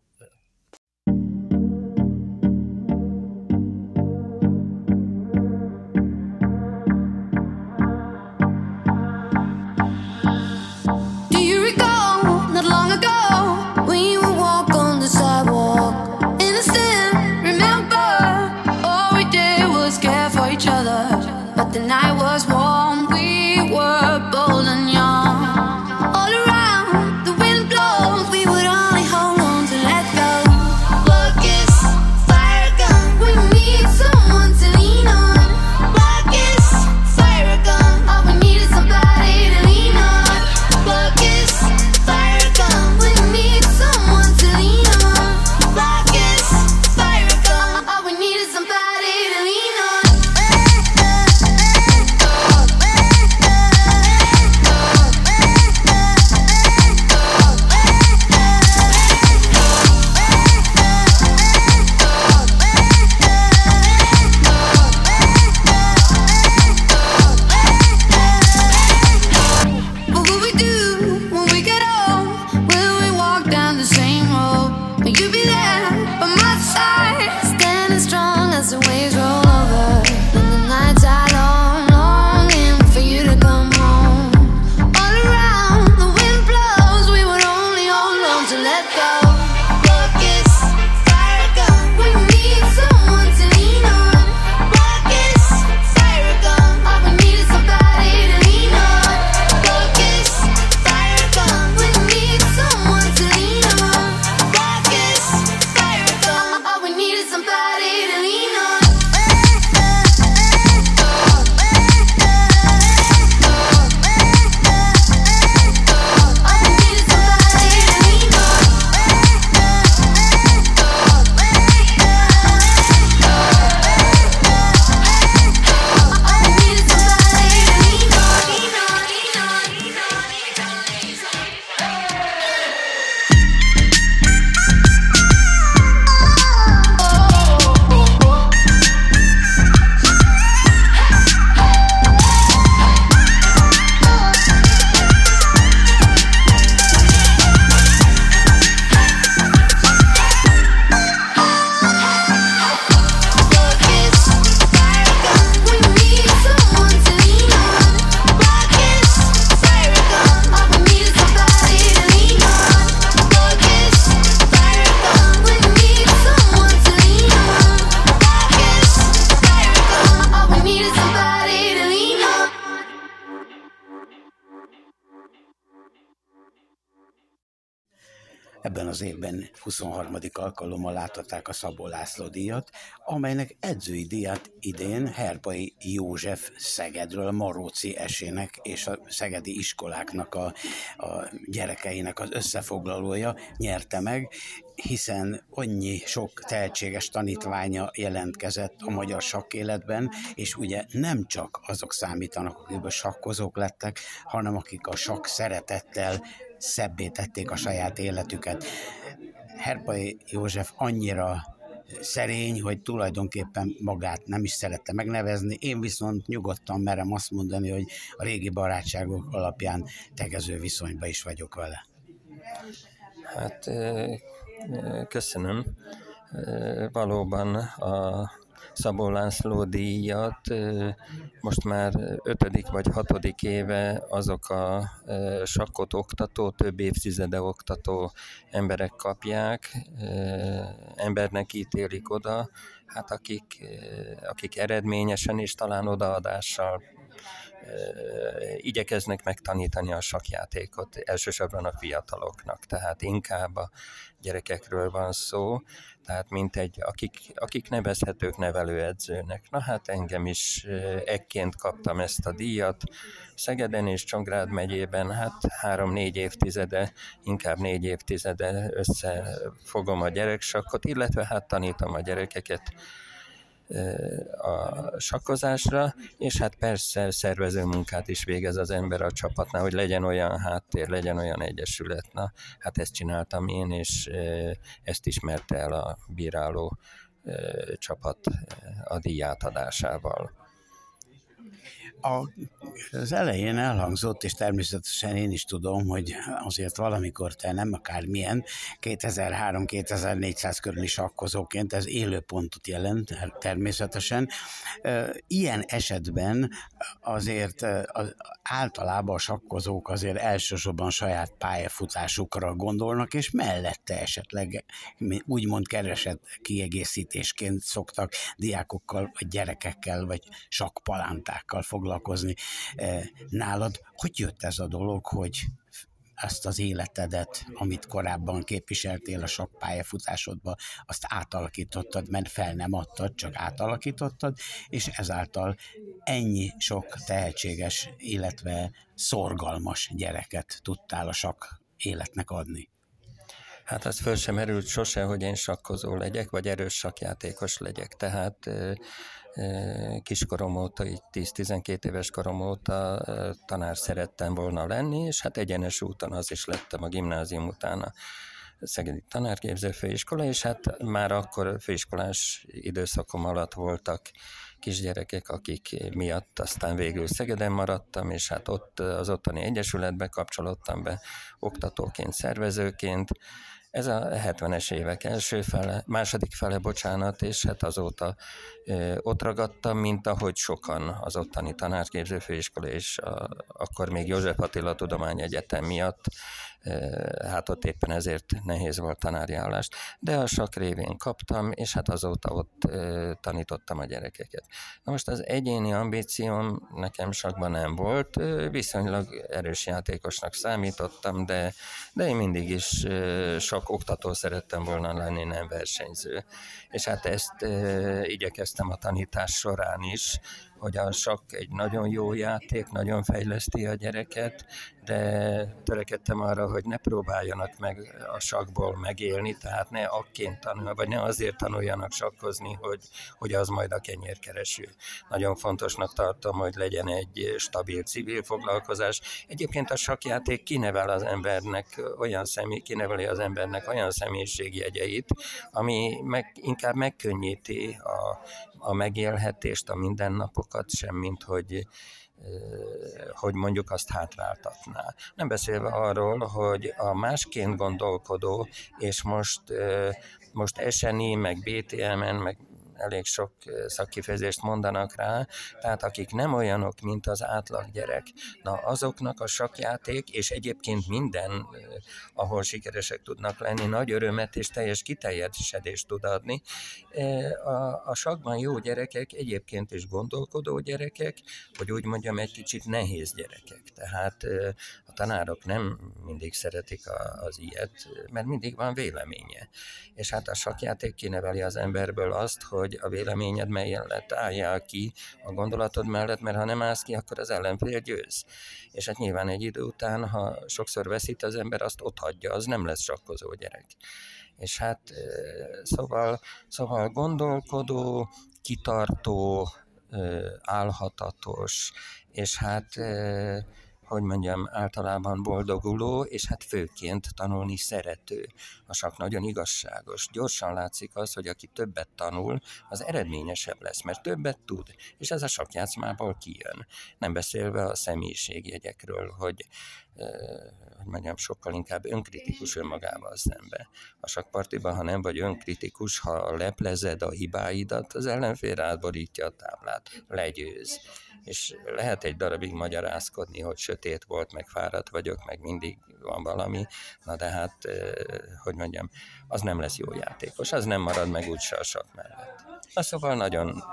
to let go. Alkalommal láthatták a Szabó László díjat, amelynek edzői díjat idén Herpai József Szegedről, Maróci esének és a szegedi iskoláknak a, a gyerekeinek az összefoglalója nyerte meg, hiszen annyi sok tehetséges tanítványa jelentkezett a magyar sakkéletben, és ugye nem csak azok számítanak, akik sakkozók lettek, hanem akik a sakk szeretettel szebbé tették a saját életüket. Herpai József annyira szerény, hogy tulajdonképpen magát nem is szerette megnevezni. Én viszont nyugodtan merem azt mondani, hogy a régi barátságok alapján tegező viszonyba is vagyok vele. Hát köszönöm. Valóban a Szabó László díjat most már ötödik vagy hatodik éve azok a sakkot oktató, több évtizede oktató emberek kapják, embernek ítélik oda, hát akik, akik eredményesen és talán odaadással igyekeznek megtanítani a sakjátékot, elsősorban a fiataloknak, tehát inkább a gyerekekről van szó, tehát mint egy, akik, akik nevezhetők nevelőedzőnek. Na hát engem is ekként kaptam ezt a díjat, Szegeden és Csongrád megyében, hát három-négy évtizede, inkább négy évtizede összefogom a gyereksakkot, illetve hát tanítom a gyerekeket a sakkozásra, és hát persze szervező munkát is végez az ember a csapatnál, hogy legyen olyan háttér, legyen olyan egyesület. Na, hát ezt csináltam én, és ezt ismerte el a bíráló csapat a díjátadásával. A, az elején elhangzott, és természetesen én is tudom, hogy azért valamikor te nem akármilyen 2003-2400 körüli sakkozóként ez élőpontot jelent természetesen. Ilyen esetben azért általában a sakkozók azért elsősorban saját pályafutásukra gondolnak, és mellette esetleg úgymond keresett kiegészítésként szoktak diákokkal, vagy gyerekekkel, vagy sakpalántákkal foglalkozni foglalkozni. Eh, nálad hogy jött ez a dolog, hogy ezt az életedet, amit korábban képviseltél a sok pályafutásodban, azt átalakítottad, mert fel nem adtad, csak átalakítottad, és ezáltal ennyi sok tehetséges, illetve szorgalmas gyereket tudtál a sok életnek adni. Hát az föl sem merült sose, hogy én sakkozó legyek, vagy erős sakjátékos legyek. Tehát kiskorom óta, így 10-12 éves korom óta tanár szerettem volna lenni, és hát egyenes úton az is lettem a gimnázium után a Szegedi Tanárképző Főiskola, és hát már akkor főiskolás időszakom alatt voltak kisgyerekek, akik miatt aztán végül Szegeden maradtam, és hát ott az ottani egyesületbe kapcsolódtam be oktatóként, szervezőként, ez a 70-es évek első fele, második fele, bocsánat, és hát azóta ö, ott ragadtam, mint ahogy sokan az ottani tanárképző főiskola és a, akkor még József Attila Tudományegyetem miatt hát ott éppen ezért nehéz volt tanári állást, de a sak révén kaptam, és hát azóta ott tanítottam a gyerekeket. Na most az egyéni ambícióm nekem sakban nem volt, viszonylag erős játékosnak számítottam, de, de én mindig is sok oktató szerettem volna lenni, nem versenyző. És hát ezt igyekeztem a tanítás során is, hogy a sakk egy nagyon jó játék, nagyon fejleszti a gyereket, de törekedtem arra, hogy ne próbáljanak meg a sakból megélni, tehát ne akként tanul, vagy ne azért tanuljanak sakkozni, hogy, hogy az majd a kenyérkereső. Nagyon fontosnak tartom, hogy legyen egy stabil civil foglalkozás. Egyébként a sakjáték kinevel az embernek olyan személy, kineveli az embernek olyan személyiségjegyeit, ami meg, inkább megkönnyíti a, a megélhetést, a mindennapokat, semmint hogy hogy mondjuk azt hátráltatná. Nem beszélve arról, hogy a másként gondolkodó, és most, most SNI, meg BTM-en, meg elég sok szakkifejezést mondanak rá, tehát akik nem olyanok, mint az átlag gyerek, na azoknak a sakjáték, és egyébként minden, ahol sikeresek tudnak lenni, nagy örömet és teljes kiteljesedést tud adni. A, a sakban jó gyerekek egyébként is gondolkodó gyerekek, hogy úgy mondjam, egy kicsit nehéz gyerekek. Tehát a tanárok nem mindig szeretik az ilyet, mert mindig van véleménye. És hát a sakjáték kineveli az emberből azt, hogy a véleményed mellett álljál ki a gondolatod mellett, mert ha nem állsz ki, akkor az ellenfél győz. És hát nyilván egy idő után, ha sokszor veszít az ember, azt ott hagyja, az nem lesz sakkozó gyerek. És hát szóval, szóval gondolkodó, kitartó, álhatatos, és hát hogy mondjam, általában boldoguló, és hát főként tanulni szerető. A sak nagyon igazságos. Gyorsan látszik az, hogy aki többet tanul, az eredményesebb lesz, mert többet tud, és ez a sakjátszmából kijön. Nem beszélve a személyiségjegyekről, hogy hogy mondjam, sokkal inkább önkritikus önmagával szembe. A sakpartiban, ha nem vagy önkritikus, ha leplezed a hibáidat, az ellenfél rádborítja a táblát, legyőz és lehet egy darabig magyarázkodni, hogy sötét volt, meg fáradt vagyok, meg mindig van valami, na de hát, hogy mondjam, az nem lesz jó játékos, az nem marad meg úgyse a mellett. Na szóval nagyon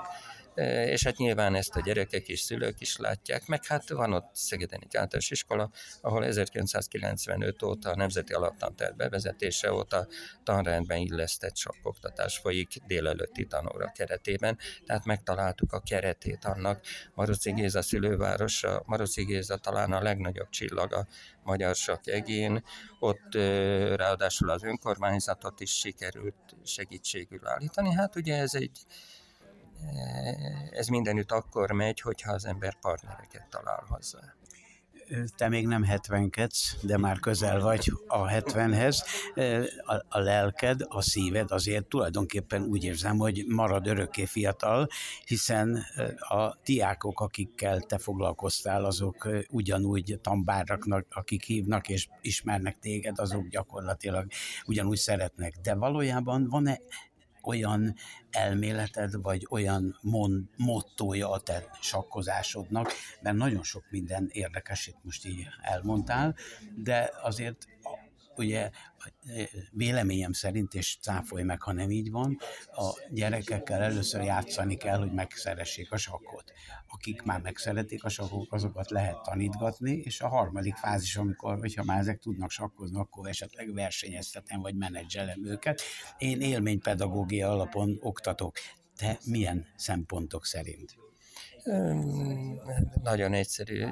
és hát nyilván ezt a gyerekek és szülők is látják, meg hát van ott Szegeden egy általános iskola, ahol 1995 óta a Nemzeti Alaptanterv bevezetése óta tanrendben illesztett sok oktatás folyik délelőtti tanóra keretében, tehát megtaláltuk a keretét annak. Maroci Géza szülővárosa, Maroci Géza talán a legnagyobb csillag a magyar sak egén, ott ráadásul az önkormányzatot is sikerült segítségül állítani. Hát ugye ez egy ez mindenütt akkor megy, hogyha az ember partnereket talál hozzá. Te még nem 70 de már közel vagy a 70-hez. A, a lelked, a szíved azért tulajdonképpen úgy érzem, hogy marad örökké fiatal, hiszen a diákok, akikkel te foglalkoztál, azok ugyanúgy tambáraknak, akik hívnak és ismernek téged, azok gyakorlatilag ugyanúgy szeretnek. De valójában van-e olyan elméleted, vagy olyan mon, mottója a te sakkozásodnak, mert nagyon sok minden érdekes itt most így elmondtál, de azért ugye véleményem szerint, és cáfolj meg, ha nem így van, a gyerekekkel először játszani kell, hogy megszeressék a sakkot. Akik már megszeretik a sakkot, azokat lehet tanítgatni, és a harmadik fázis, amikor, hogyha már ezek tudnak sakkozni, akkor esetleg versenyeztetem, vagy menedzselem őket. Én élménypedagógia alapon oktatok. Te milyen szempontok szerint? Nagyon egyszerű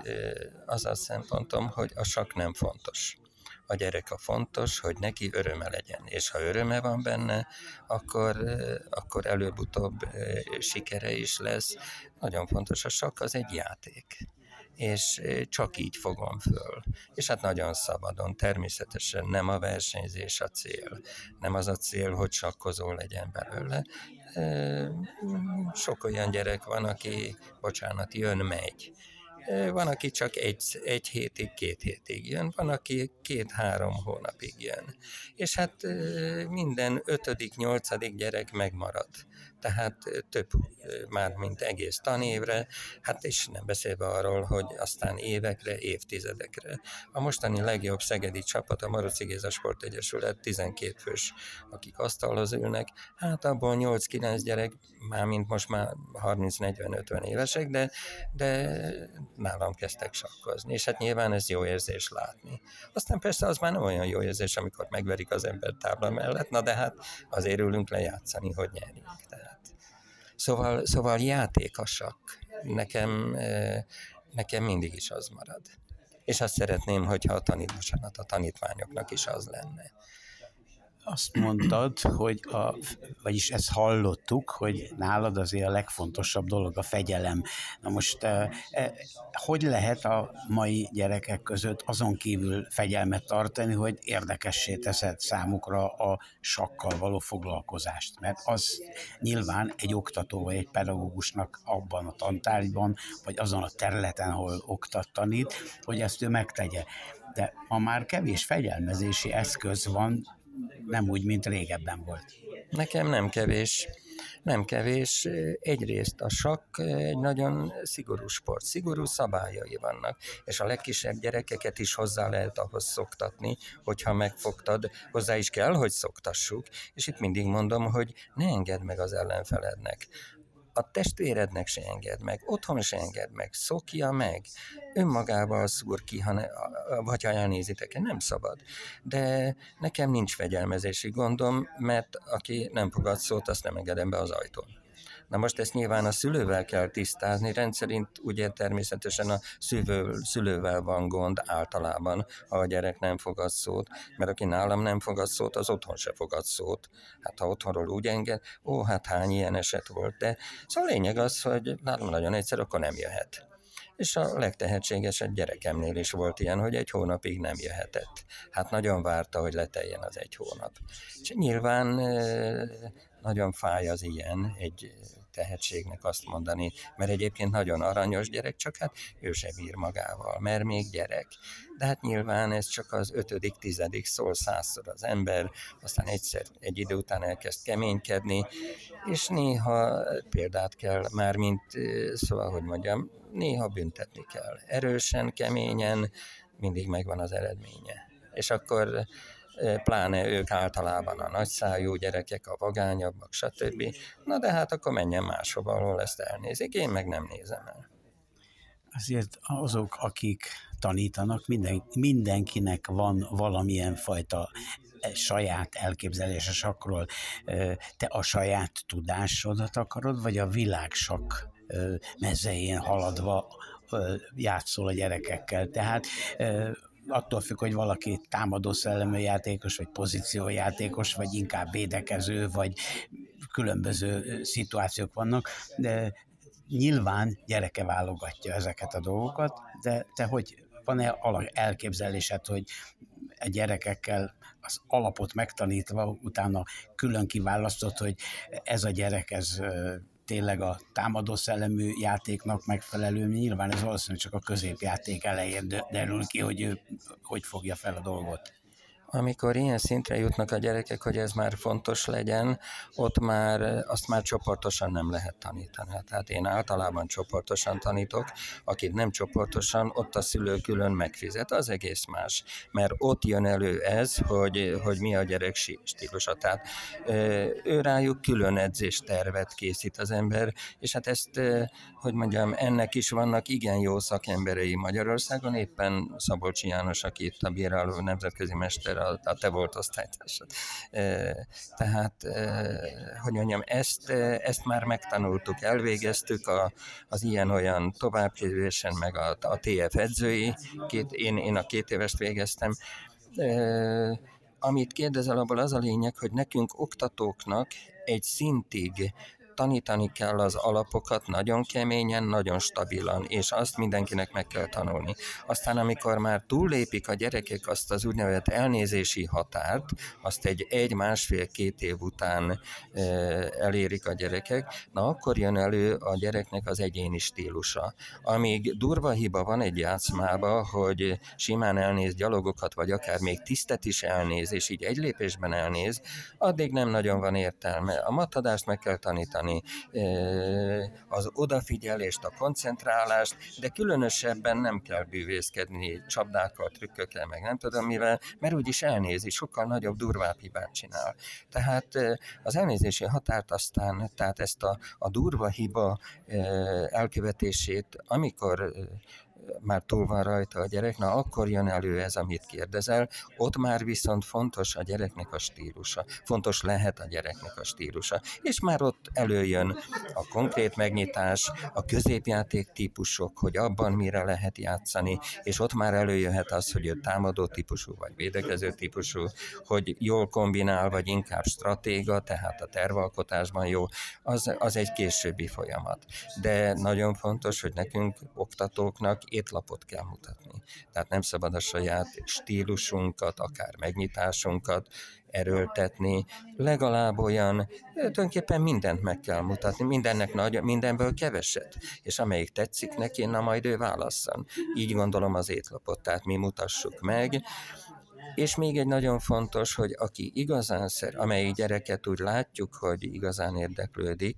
az a szempontom, hogy a sak nem fontos a gyerek a fontos, hogy neki öröme legyen. És ha öröme van benne, akkor, akkor előbb-utóbb sikere is lesz. Nagyon fontos, a sakk az egy játék és csak így fogom föl. És hát nagyon szabadon, természetesen nem a versenyzés a cél, nem az a cél, hogy sakkozó legyen belőle. Sok olyan gyerek van, aki, bocsánat, jön-megy, van, aki csak egy, egy hétig, két hétig jön, van, aki két-három hónapig jön. És hát minden ötödik, nyolcadik gyerek megmarad tehát több már, mint egész tanévre, hát és nem beszélve arról, hogy aztán évekre, évtizedekre. A mostani legjobb szegedi csapat, a Maroci Géza Sportegyesület, 12 fős, akik asztalhoz ülnek, hát abból 8-9 gyerek, már mint most már 30-40-50 évesek, de, de nálam kezdtek sakkozni, és hát nyilván ez jó érzés látni. Aztán persze az már nem olyan jó érzés, amikor megverik az ember tábla mellett, na de hát azért ülünk lejátszani, hogy nyerjünk. Tehát. Szóval, szóval játékosak. Nekem, nekem mindig is az marad. És azt szeretném, hogyha a a tanítványoknak is az lenne azt mondtad, hogy a, vagyis ezt hallottuk, hogy nálad azért a legfontosabb dolog a fegyelem. Na most e, e, hogy lehet a mai gyerekek között azon kívül fegyelmet tartani, hogy érdekessé teszed számukra a sakkal való foglalkozást? Mert az nyilván egy oktató vagy egy pedagógusnak abban a tantárgyban, vagy azon a területen, ahol oktat, tanít, hogy ezt ő megtegye. De ha már kevés fegyelmezési eszköz van, nem úgy, mint régebben volt. Nekem nem kevés. Nem kevés. Egyrészt a sakk egy nagyon szigorú sport, szigorú szabályai vannak, és a legkisebb gyerekeket is hozzá lehet ahhoz szoktatni, hogyha megfogtad, hozzá is kell, hogy szoktassuk, és itt mindig mondom, hogy ne engedd meg az ellenfelednek a testvérednek se enged meg, otthon se enged meg, szokja meg, önmagával szúr ki, ha ne, vagy ha elnézitek, nem szabad. De nekem nincs fegyelmezési gondom, mert aki nem fogad szót, azt nem engedem be az ajtón. Na most ezt nyilván a szülővel kell tisztázni, rendszerint ugye természetesen a szülő, szülővel van gond általában, ha a gyerek nem fogad szót, mert aki nálam nem fogad szót, az otthon se fogad szót. Hát ha otthonról úgy enged, ó, hát hány ilyen eset volt, de szóval a lényeg az, hogy nálam nagyon egyszer, akkor nem jöhet és a legtehetségesebb gyerekemnél is volt ilyen, hogy egy hónapig nem jöhetett. Hát nagyon várta, hogy leteljen az egy hónap. És nyilván nagyon fáj az ilyen egy tehetségnek azt mondani, mert egyébként nagyon aranyos gyerek, csak hát ő se bír magával, mert még gyerek. De hát nyilván ez csak az ötödik, tizedik szól százszor az ember, aztán egyszer egy idő után elkezd keménykedni, és néha példát kell már, mint szóval, hogy mondjam, néha büntetni kell. Erősen, keményen, mindig megvan az eredménye. És akkor pláne ők általában a nagyszájú gyerekek, a vagányabbak, stb. Na de hát akkor menjen máshova, ahol ezt elnézik, én meg nem nézem el. Azért azok, akik tanítanak, minden, mindenkinek van valamilyen fajta e, saját elképzelése sakról. Te a saját tudásodat akarod, vagy a világ sok mezején haladva játszol a gyerekekkel. Tehát attól függ, hogy valaki támadó szellemű játékos, vagy pozíciójátékos, vagy inkább védekező, vagy különböző szituációk vannak, de nyilván gyereke válogatja ezeket a dolgokat, de te hogy van-e elképzelésed, hogy a gyerekekkel az alapot megtanítva, utána külön kiválasztott, hogy ez a gyerek, ez tényleg a támadó szellemű játéknak megfelelő, nyilván ez valószínűleg csak a középjáték elején derül ki, hogy ő hogy fogja fel a dolgot amikor ilyen szintre jutnak a gyerekek, hogy ez már fontos legyen, ott már azt már csoportosan nem lehet tanítani. Tehát én általában csoportosan tanítok, akit nem csoportosan, ott a szülő külön megfizet, az egész más. Mert ott jön elő ez, hogy, hogy mi a gyerek stílusa. Tehát ő rájuk külön edzéstervet készít az ember, és hát ezt, hogy mondjam, ennek is vannak igen jó szakemberei Magyarországon, éppen Szabolcsi János, aki itt a bíráló nemzetközi mester a, a te volt osztálytársad. Tehát, hogy mondjam, ezt, ezt már megtanultuk, elvégeztük a, az ilyen-olyan továbbképzésen, meg a, a TF edzői, két, én, én a két évest végeztem, amit kérdezel, abból az a lényeg, hogy nekünk oktatóknak egy szintig tanítani kell az alapokat nagyon keményen, nagyon stabilan, és azt mindenkinek meg kell tanulni. Aztán, amikor már túllépik a gyerekek azt az úgynevezett elnézési határt, azt egy egy-másfél-két év után e, elérik a gyerekek, na akkor jön elő a gyereknek az egyéni stílusa. Amíg durva hiba van egy játszmába, hogy simán elnéz gyalogokat, vagy akár még tisztet is elnéz, és így egy lépésben elnéz, addig nem nagyon van értelme. A matadást meg kell tanítani, tanítani az odafigyelést, a koncentrálást, de különösebben nem kell bűvészkedni csapdákkal, trükkökkel, meg nem tudom mivel, mert úgyis elnézi, sokkal nagyobb, durvább hibát csinál. Tehát az elnézési határt aztán, tehát ezt a, a durva hiba elkövetését, amikor már túl van rajta a gyerek, na akkor jön elő ez, amit kérdezel, ott már viszont fontos a gyereknek a stílusa, fontos lehet a gyereknek a stílusa, és már ott előjön a konkrét megnyitás, a középjáték típusok, hogy abban mire lehet játszani, és ott már előjöhet az, hogy ő támadó típusú, vagy védekező típusú, hogy jól kombinál, vagy inkább stratéga, tehát a tervalkotásban jó, az, az egy későbbi folyamat. De nagyon fontos, hogy nekünk, oktatóknak étlapot kell mutatni. Tehát nem szabad a saját stílusunkat, akár megnyitásunkat erőltetni, legalább olyan, tulajdonképpen mindent meg kell mutatni, mindennek nagy, mindenből keveset, és amelyik tetszik neki, na majd ő válasszon. Így gondolom az étlapot, tehát mi mutassuk meg, És még egy nagyon fontos, hogy aki igazán szer, amelyik gyereket úgy látjuk, hogy igazán érdeklődik,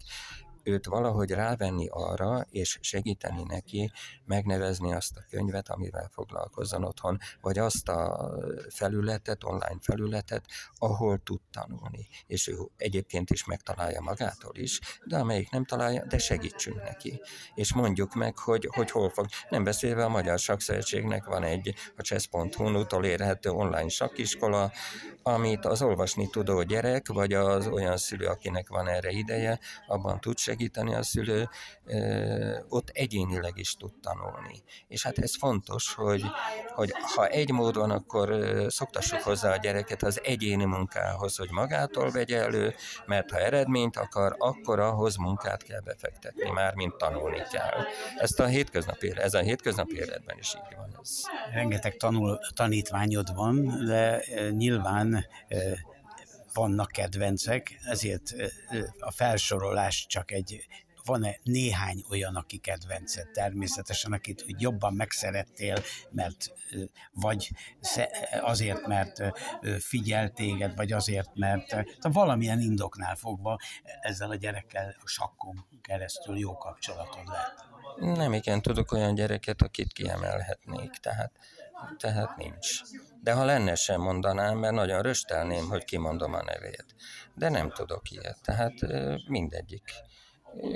őt valahogy rávenni arra, és segíteni neki megnevezni azt a könyvet, amivel foglalkozzon otthon, vagy azt a felületet, online felületet, ahol tud tanulni. És ő egyébként is megtalálja magától is, de amelyik nem találja, de segítsünk neki. És mondjuk meg, hogy, hogy hol fog. Nem beszélve a Magyar Sakszövetségnek van egy a chess.hu-n utolérhető online sakkiskola, amit az olvasni tudó gyerek, vagy az olyan szülő, akinek van erre ideje, abban tud segíteni a szülő, ott egyénileg is tud tanulni. És hát ez fontos, hogy, hogy ha egy mód van, akkor szoktassuk hozzá a gyereket az egyéni munkához, hogy magától vegye elő, mert ha eredményt akar, akkor ahhoz munkát kell befektetni, már mint tanulni kell. Ezt a hétköznapi, ez a hétköznapi életben is így van. Ez. Rengeteg tanul, tanítványod van, de nyilván vannak kedvencek, ezért a felsorolás csak egy van-e néhány olyan, aki kedvenced természetesen, akit úgy jobban megszerettél, mert vagy azért, mert figyel téged, vagy azért, mert tehát valamilyen indoknál fogva ezzel a gyerekkel a sakkon keresztül jó kapcsolatod lett. Nem igen, tudok olyan gyereket, akit kiemelhetnék, tehát, tehát nincs. De ha lenne sem mondanám, mert nagyon röstelném, hogy kimondom a nevét. De nem tudok ilyet, tehát mindegyik.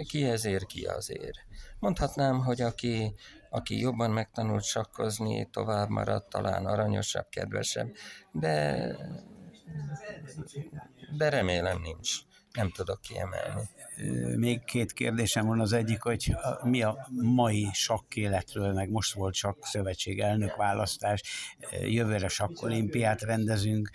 Ki ezért, ki azért. Mondhatnám, hogy aki, aki jobban megtanult sakkozni, tovább maradt, talán aranyosabb, kedvesebb, de, de remélem nincs. Nem tudok kiemelni. Még két kérdésem van. Az egyik, hogy mi a mai sakkéletről, meg most volt sakk szövetség elnök választás, jövőre sakkolimpiát rendezünk,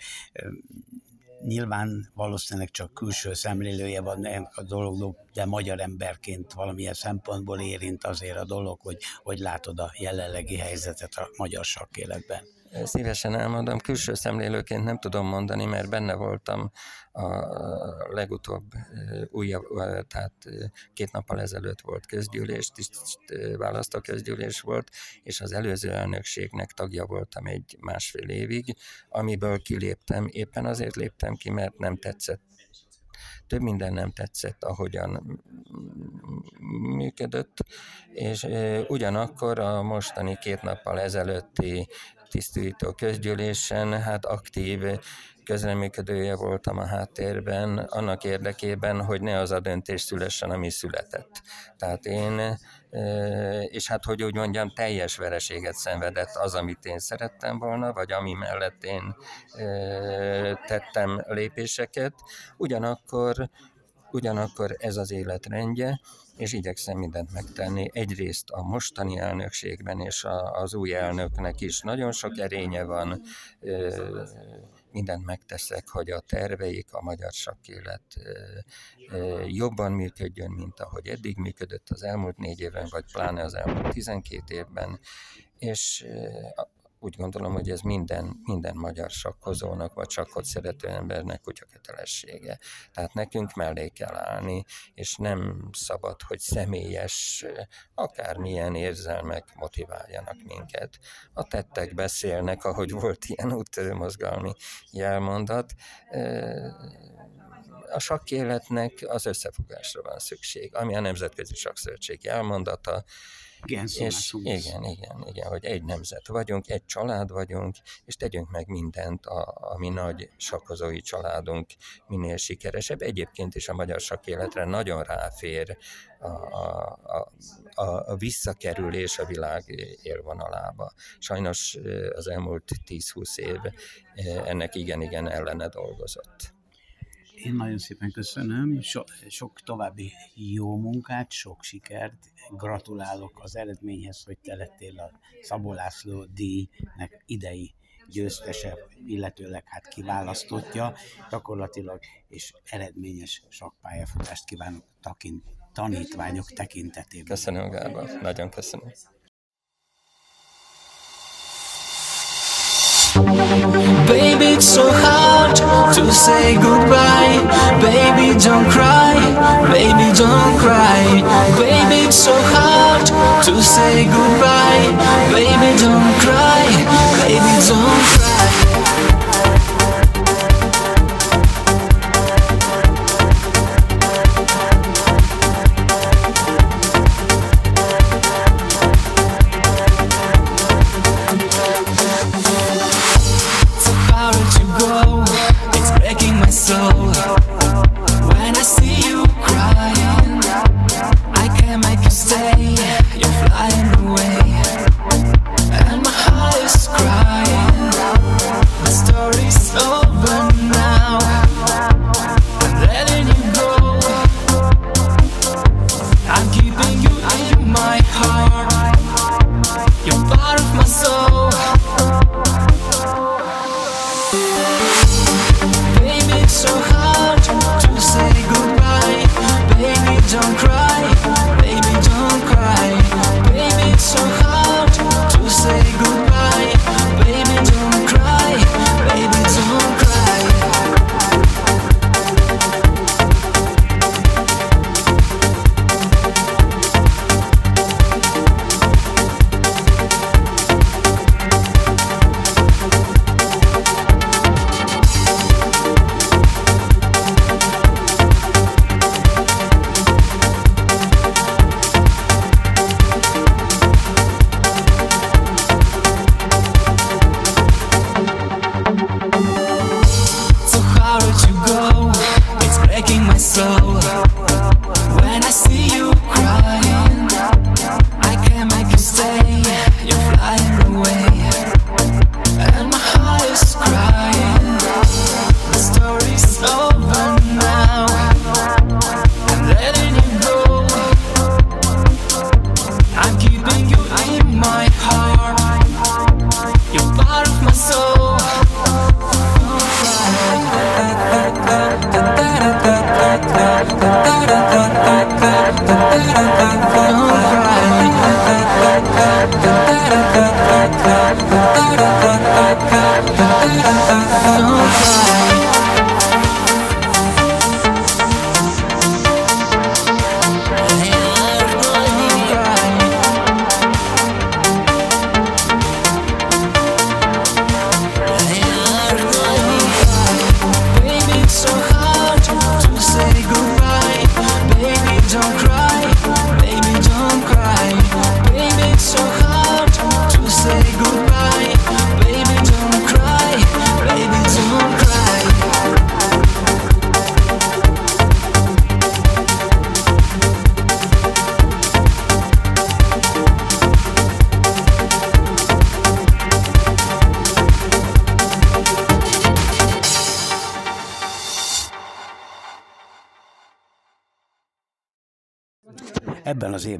nyilván valószínűleg csak külső szemlélője van a dolog, de magyar emberként valamilyen szempontból érint azért a dolog, hogy hogy látod a jelenlegi helyzetet a magyar sakkéletben. Szívesen elmondom, külső szemlélőként nem tudom mondani, mert benne voltam a legutóbb újabb, tehát két nappal ezelőtt volt közgyűlés, tiszt választó közgyűlés volt, és az előző elnökségnek tagja voltam egy másfél évig, amiből kiléptem. Éppen azért léptem ki, mert nem tetszett több minden nem tetszett, ahogyan működött, és ugyanakkor a mostani két nappal ezelőtti tisztító közgyűlésen, hát aktív közreműködője voltam a háttérben, annak érdekében, hogy ne az a döntés szülessen, ami született. Tehát én, és hát hogy úgy mondjam, teljes vereséget szenvedett az, amit én szerettem volna, vagy ami mellett én tettem lépéseket. Ugyanakkor ugyanakkor ez az életrendje, és igyekszem mindent megtenni. Egyrészt a mostani elnökségben és a, az új elnöknek is nagyon sok erénye van, mindent megteszek, hogy a terveik, a magyar sakkélet jobban működjön, mint ahogy eddig működött az elmúlt négy évben, vagy pláne az elmúlt 12 évben, és úgy gondolom, hogy ez minden, minden magyar sakkozónak, vagy sakkot szerető embernek kutya kötelessége. Tehát nekünk mellé kell állni, és nem szabad, hogy személyes, akármilyen érzelmek motiváljanak minket. A tettek beszélnek, ahogy volt ilyen úttörő mozgalmi jelmondat, a sakkéletnek az összefogásra van szükség, ami a Nemzetközi Sakszövetség elmondata, és igen, igen, igen, hogy egy nemzet vagyunk, egy család vagyunk, és tegyünk meg mindent, a, a mi nagy sakkozói családunk minél sikeresebb. Egyébként is a magyar sakéletre nagyon ráfér a, a, a, a visszakerülés a világ élvonalába. Sajnos az elmúlt 10-20 év ennek igen-igen ellene dolgozott. Én nagyon szépen köszönöm, so, sok további jó munkát, sok sikert, gratulálok az eredményhez, hogy te lettél a Szabó László díjnek idei győztese, illetőleg hát kiválasztottja gyakorlatilag, és eredményes sakpályafutást kívánok takint, tanítványok tekintetében. Köszönöm, Gábor, nagyon köszönöm. Baby, it's so hard to say goodbye. Baby, don't cry. Baby, don't cry. Baby, it's so hard to say goodbye.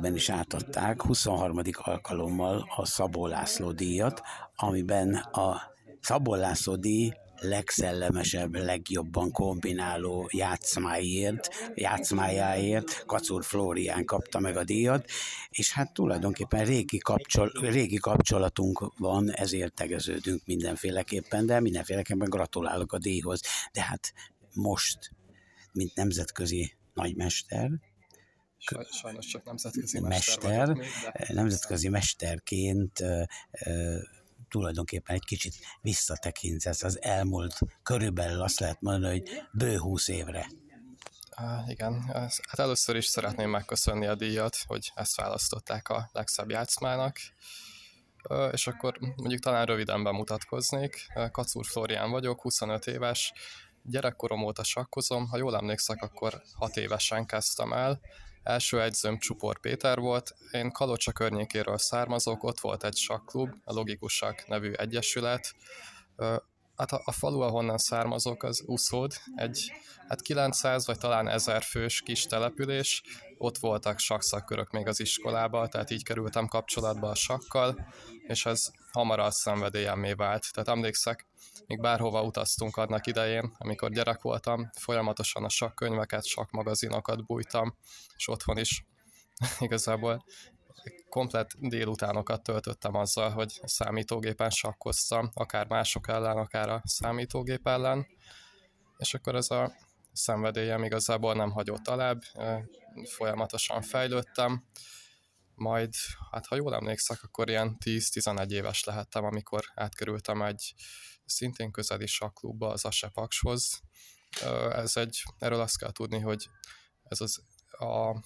Évben is átadták 23. alkalommal a Szabó László díjat, amiben a Szabó László díj legszellemesebb, legjobban kombináló játszmáért, játszmájáért Kacur Flórián kapta meg a díjat, és hát tulajdonképpen régi, kapcsol, régi kapcsolatunk van, ezért tegeződünk mindenféleképpen, de mindenféleképpen gratulálok a díjhoz. De hát most, mint nemzetközi nagymester, Sajnos csak nemzetközi mester, mester még, de... nemzetközi mesterként tulajdonképpen egy kicsit visszatekintesz. Az elmúlt, körülbelül azt lehet mondani, hogy bő húsz évre. Uh, igen, hát először is szeretném megköszönni a díjat, hogy ezt választották a legszebb játszmának, uh, és akkor mondjuk talán röviden bemutatkoznék. Kacúr Florián vagyok, 25 éves, gyerekkorom óta sakkozom, ha jól emlékszek, akkor 6 évesen kezdtem el, Első edzőm Csupor Péter volt, én Kalocsa környékéről származok, ott volt egy sakklub, a Logikusak nevű egyesület. Hát a, a falu, ahonnan származok, az Uszód, egy hát 900 vagy talán 1000 fős kis település, ott voltak sakszakkörök még az iskolában, tehát így kerültem kapcsolatba a sakkal, és ez hamar a szenvedélyemmé vált. Tehát emlékszek, még bárhova utaztunk annak idején, amikor gyerek voltam, folyamatosan a sakkönyveket, sakmagazinokat bújtam, és otthon is igazából komplet délutánokat töltöttem azzal, hogy számítógépen sakkoztam, akár mások ellen, akár a számítógép ellen, és akkor ez a szenvedélyem igazából nem hagyott alább, folyamatosan fejlődtem, majd, hát ha jól emlékszek, akkor ilyen 10-11 éves lehettem, amikor átkerültem egy szintén közeli sakklubba, az Ase Pakshoz. Ez egy, erről azt kell tudni, hogy ez az a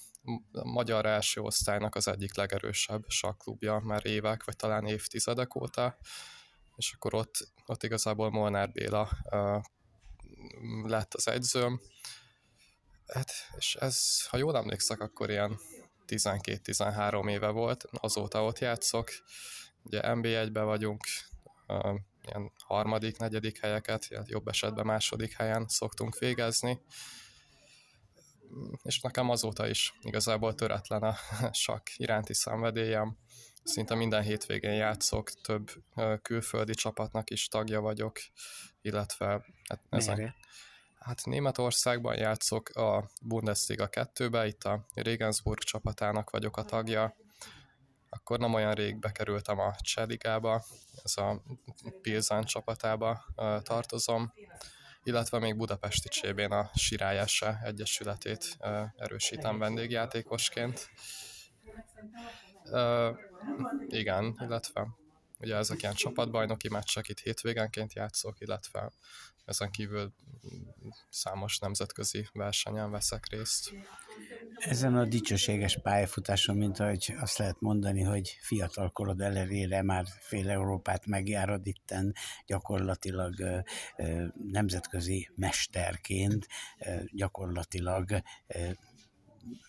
magyar első osztálynak az egyik legerősebb sakklubja már évek, vagy talán évtizedek óta, és akkor ott, ott igazából Molnár Béla lett az egyzőm. Hát, és ez, ha jól emlékszek, akkor ilyen 12-13 éve volt, azóta ott játszok. Ugye NB1-ben vagyunk, ilyen harmadik, negyedik helyeket, jobb esetben második helyen szoktunk végezni. És nekem azóta is igazából töretlen a sakk iránti szenvedélyem. Szinte minden hétvégén játszok, több külföldi csapatnak is tagja vagyok, illetve hát ezen, Hát Németországban játszok a Bundesliga 2-be, itt a Regensburg csapatának vagyok a tagja. Akkor nem olyan rég bekerültem a Cseligába, ez a Pilzán csapatába tartozom, illetve még Budapesti Csébén a Sirályása Egyesületét erősítem vendégjátékosként. Uh, igen, illetve ugye ezek ilyen csapatbajnoki meccsek, itt hétvégenként játszok, illetve ezen kívül számos nemzetközi versenyen veszek részt. Ezen a dicsőséges pályafutáson, mint ahogy azt lehet mondani, hogy fiatal korod ellenére már fél Európát megjárod itten, gyakorlatilag nemzetközi mesterként, gyakorlatilag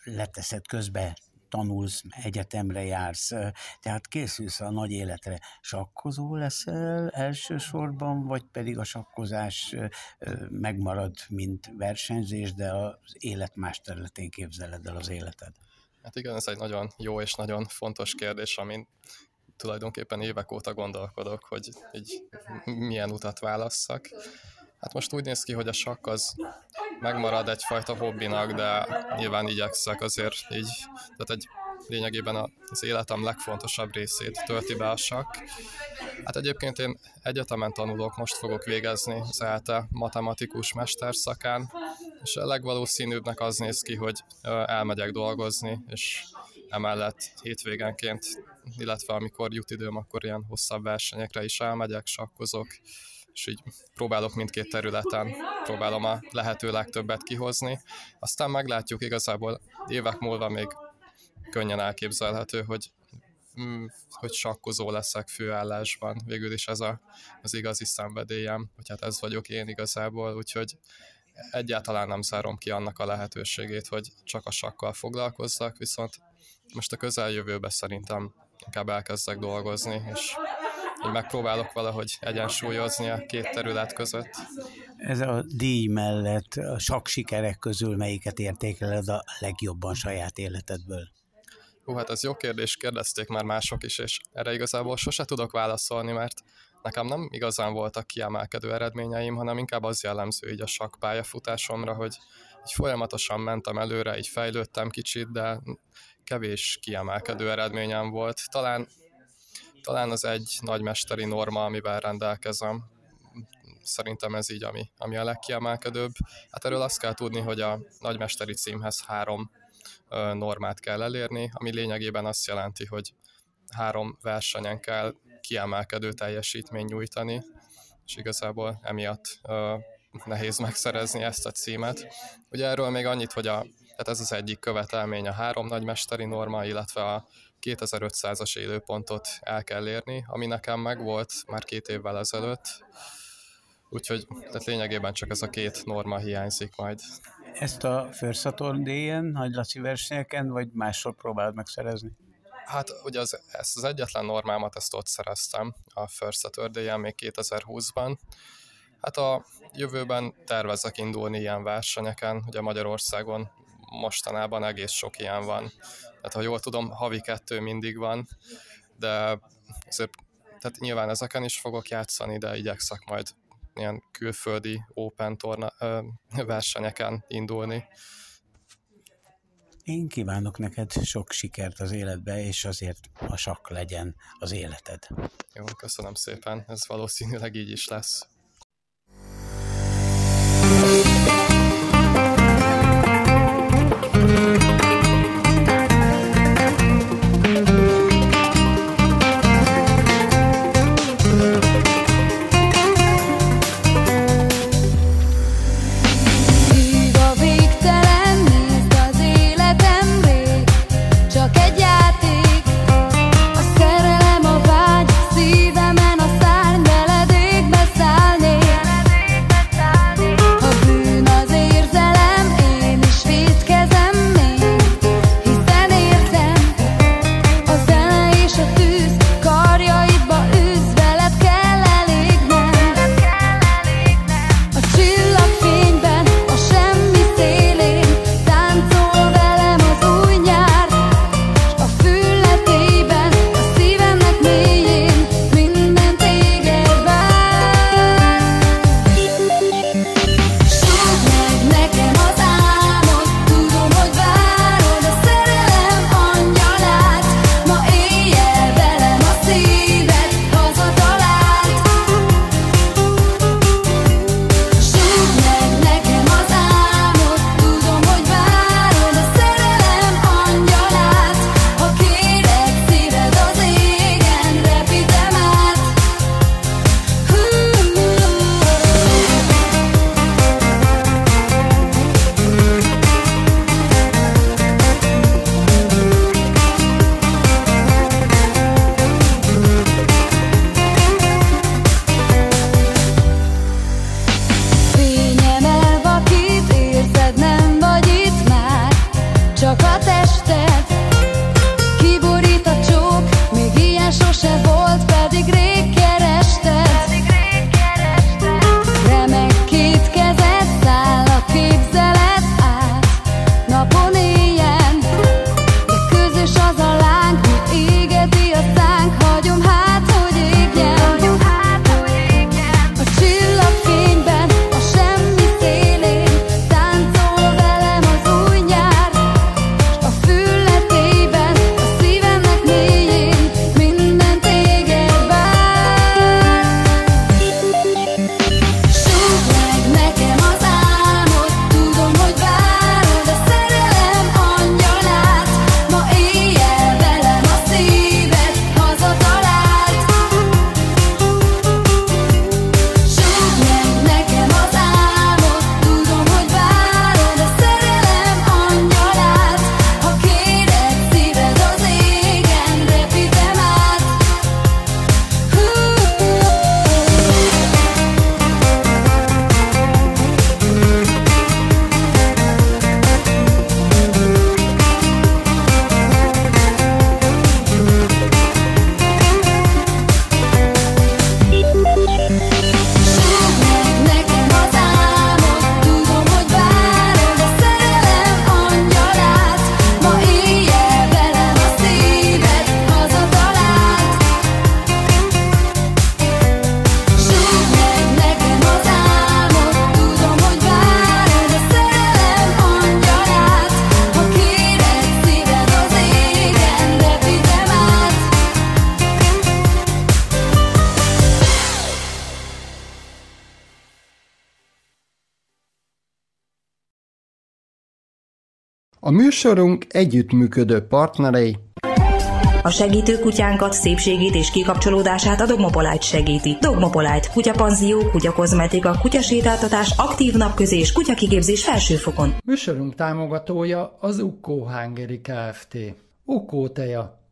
leteszed közbe tanulsz, egyetemre jársz, tehát készülsz a nagy életre. Sakkozó leszel elsősorban, vagy pedig a sakkozás megmarad, mint versenyzés, de az élet más területén képzeled el az életed? Hát igen, ez egy nagyon jó és nagyon fontos kérdés, amin tulajdonképpen évek óta gondolkodok, hogy így milyen utat válasszak. Hát most úgy néz ki, hogy a sakk az megmarad egyfajta hobbinak, de nyilván igyekszek azért így, tehát egy lényegében az életem legfontosabb részét tölti be a sakk. Hát egyébként én egyetemen tanulok, most fogok végezni az ELTE matematikus mesterszakán, és a legvalószínűbbnek az néz ki, hogy elmegyek dolgozni, és emellett hétvégenként, illetve amikor jut időm, akkor ilyen hosszabb versenyekre is elmegyek, sakkozok, és így próbálok mindkét területen, próbálom a lehető legtöbbet kihozni. Aztán meglátjuk igazából évek múlva még könnyen elképzelhető, hogy mm, hogy sakkozó leszek főállásban. Végül is ez a, az igazi szenvedélyem, hogy hát ez vagyok én igazából, úgyhogy egyáltalán nem zárom ki annak a lehetőségét, hogy csak a sakkal foglalkozzak, viszont most a közeljövőben szerintem inkább elkezdek dolgozni, és én megpróbálok valahogy egyensúlyozni a két terület között. Ez a díj mellett a sok sikerek közül melyiket értékeled a legjobban saját életedből? Hú, hát ez jó kérdés, kérdezték már mások is, és erre igazából sose tudok válaszolni, mert nekem nem igazán voltak kiemelkedő eredményeim, hanem inkább az jellemző így a sakk pályafutásomra, hogy így folyamatosan mentem előre, így fejlődtem kicsit, de kevés kiemelkedő eredményem volt. Talán, talán az egy nagymesteri norma, amivel rendelkezem. Szerintem ez így, ami, ami a legkiemelkedőbb. Hát erről azt kell tudni, hogy a nagymesteri címhez három normát kell elérni, ami lényegében azt jelenti, hogy három versenyen kell kiemelkedő teljesítmény nyújtani, és igazából emiatt nehéz megszerezni ezt a címet. Ugye erről még annyit, hogy a, tehát ez az egyik követelmény, a három nagymesteri norma, illetve a 2500-as élőpontot el kell érni, ami nekem megvolt már két évvel ezelőtt, úgyhogy tehát lényegében csak ez a két norma hiányzik majd. Ezt a Försatorn D-en, Nagy Laci versenyeken, vagy máshol próbálod megszerezni? Hát ugye az, ezt az egyetlen normámat ezt ott szereztem a First Saturday-en még 2020-ban. Hát a jövőben tervezek indulni ilyen versenyeken, ugye Magyarországon mostanában egész sok ilyen van. Tehát ha jól tudom, havi kettő mindig van, de azért, tehát nyilván ezeken is fogok játszani, de igyekszek majd ilyen külföldi open torna, ö, versenyeken indulni. Én kívánok neked sok sikert az életbe, és azért a sakk legyen az életed. Jó, köszönöm szépen, ez valószínűleg így is lesz. Műsorunk együttműködő partnerei a segítő kutyánkat, szépségét és kikapcsolódását a Dogmopolite segíti. Dogmopolite, kutyapanzió, kutyakozmetika, kutyasétáltatás, aktív napközés, kutyakigépzés felsőfokon. Műsorunk támogatója az Ukkó Hungary Kft. Ukkó teja,